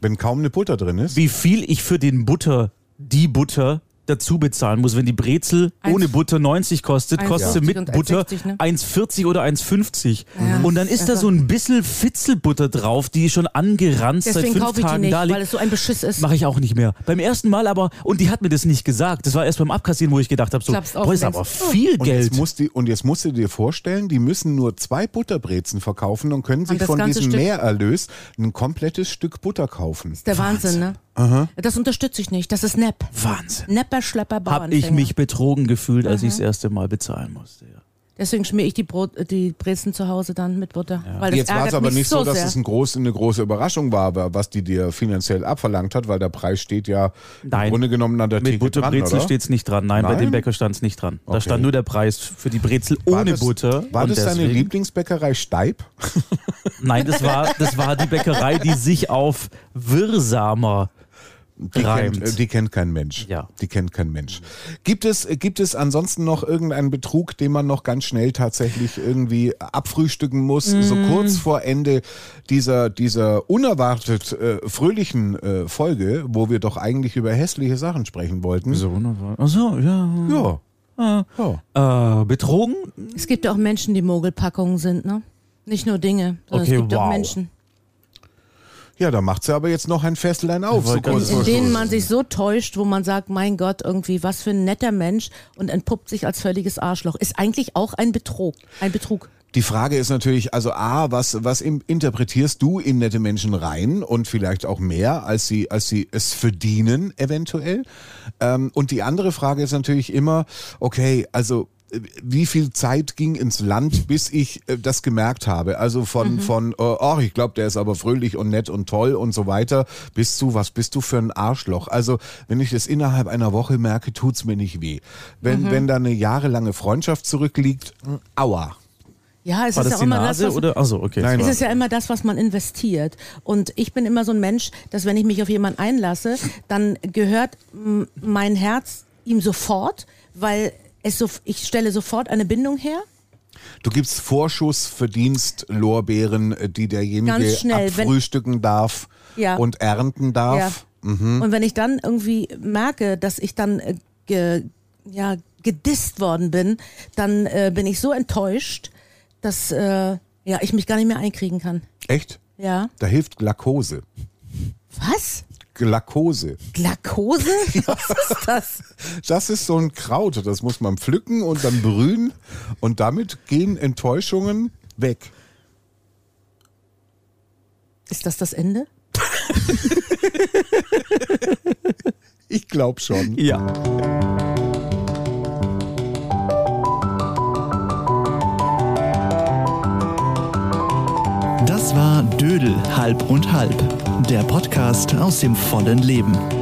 wenn kaum eine Butter drin ist. Wie viel ich für den Butter, die Butter dazu bezahlen muss, wenn die Brezel Eins- ohne Butter 90 kostet, kostet sie 1,50 mit und Butter 1,60, ne? 1,40 oder 1,50. Ja, Und dann ist da so ein bisschen Fitzelbutter drauf, die schon angeranzt seit Deswegen fünf kaufe ich die Tagen nicht, da liegt. weil es so ein Beschiss ist. Mache ich auch nicht mehr. Beim ersten Mal aber, und die hat mir das nicht gesagt. Das war erst beim Abkassieren, wo ich gedacht habe, so, boah, und ist aber oh. viel Und Geld. jetzt, musst die, und jetzt musst du dir vorstellen, die müssen nur zwei Butterbrezen verkaufen und können sich das von diesem Stück- Mehrerlös ein komplettes Stück Butter kaufen. Das ist der Wahnsinn, ne? Das unterstütze ich nicht. Das ist Nepp. Wahnsinn. Nepper, Schlepper, Hab Bauernfänger. ich mich betrogen gefühlt, als ich das erste Mal bezahlen musste. Ja. Deswegen schmier ich die, Brot, die Brezen zu Hause dann mit Butter. Weil das Jetzt war es aber nicht so, dass sehr. es ein groß, eine große Überraschung war, was die dir finanziell abverlangt hat, weil der Preis steht ja Nein. im Grunde genommen an der Mit Theke Butterbrezel steht es nicht dran. Nein, bei Nein? dem Bäcker stand es nicht dran. Da Okay. stand nur der Preis für die Brezel War ohne das, Butter. War das deine Lieblingsbäckerei Steib? Nein, das war, das war die Bäckerei, die sich auf Wirrsamer Die kennt, äh, die kennt kein Mensch. Ja. Die kennt kein Mensch. Gibt es, gibt es ansonsten noch irgendeinen Betrug, den man noch ganz schnell tatsächlich irgendwie abfrühstücken muss, so Mm. kurz vor Ende dieser, dieser unerwartet äh, fröhlichen äh, Folge, wo wir doch eigentlich über hässliche Sachen sprechen wollten? so wunderbar. Achso, ja. Ja. ja. Äh, betrogen? Es gibt auch Menschen, die Mogelpackungen sind, ne? Nicht nur Dinge, sondern Okay, es gibt auch wow. Menschen. Ja, da macht sie aber jetzt noch ein Festlein auf. So vor In denen man sich so täuscht, wo man sagt, mein Gott, irgendwie, was für ein netter Mensch und entpuppt sich als völliges Arschloch. Ist eigentlich auch ein Betrug. Ein Betrug. Die Frage ist natürlich, also A, was, was interpretierst du in nette Menschen rein und vielleicht auch mehr, als sie, als sie es verdienen, eventuell? Ähm, und die andere Frage ist natürlich immer, okay, also wie viel Zeit ging ins Land, bis ich äh, das gemerkt habe? Also von, von, äh, oh, ich glaube, der ist aber fröhlich und nett und toll und so weiter, bis zu, was bist du für ein Arschloch? Also, wenn ich das innerhalb einer Woche merke, tut's mir nicht weh. Wenn, wenn da eine jahrelange Freundschaft zurückliegt, mh, aua. Ja, es War ist das ja immer Nase das, was, oder? Achso, okay. Nein, Es ist ja immer das, was man investiert. Und ich bin immer so ein Mensch, dass wenn ich mich auf jemanden einlasse, dann gehört mein Herz ihm sofort, weil es so, ich stelle sofort eine Bindung her. Du gibst Vorschussverdienst-Lorbeeren, äh, die derjenige schnell, wenn- abfrühstücken darf Ja. und ernten darf. Und wenn ich dann irgendwie merke, dass ich dann äh, ge, ja, gedisst worden bin, dann äh, bin ich so enttäuscht, dass äh, ja, ich mich gar nicht mehr einkriegen kann. Echt? Ja. Da hilft Glakose. Was? Glakose. Glakose? Was ist das? Das ist so ein Kraut, das muss man pflücken und dann brühen und damit gehen Enttäuschungen weg. Ist das das Ende? Ich glaube schon. Ja. Das war Dödel halb und halb, der Podcast aus dem vollen Leben.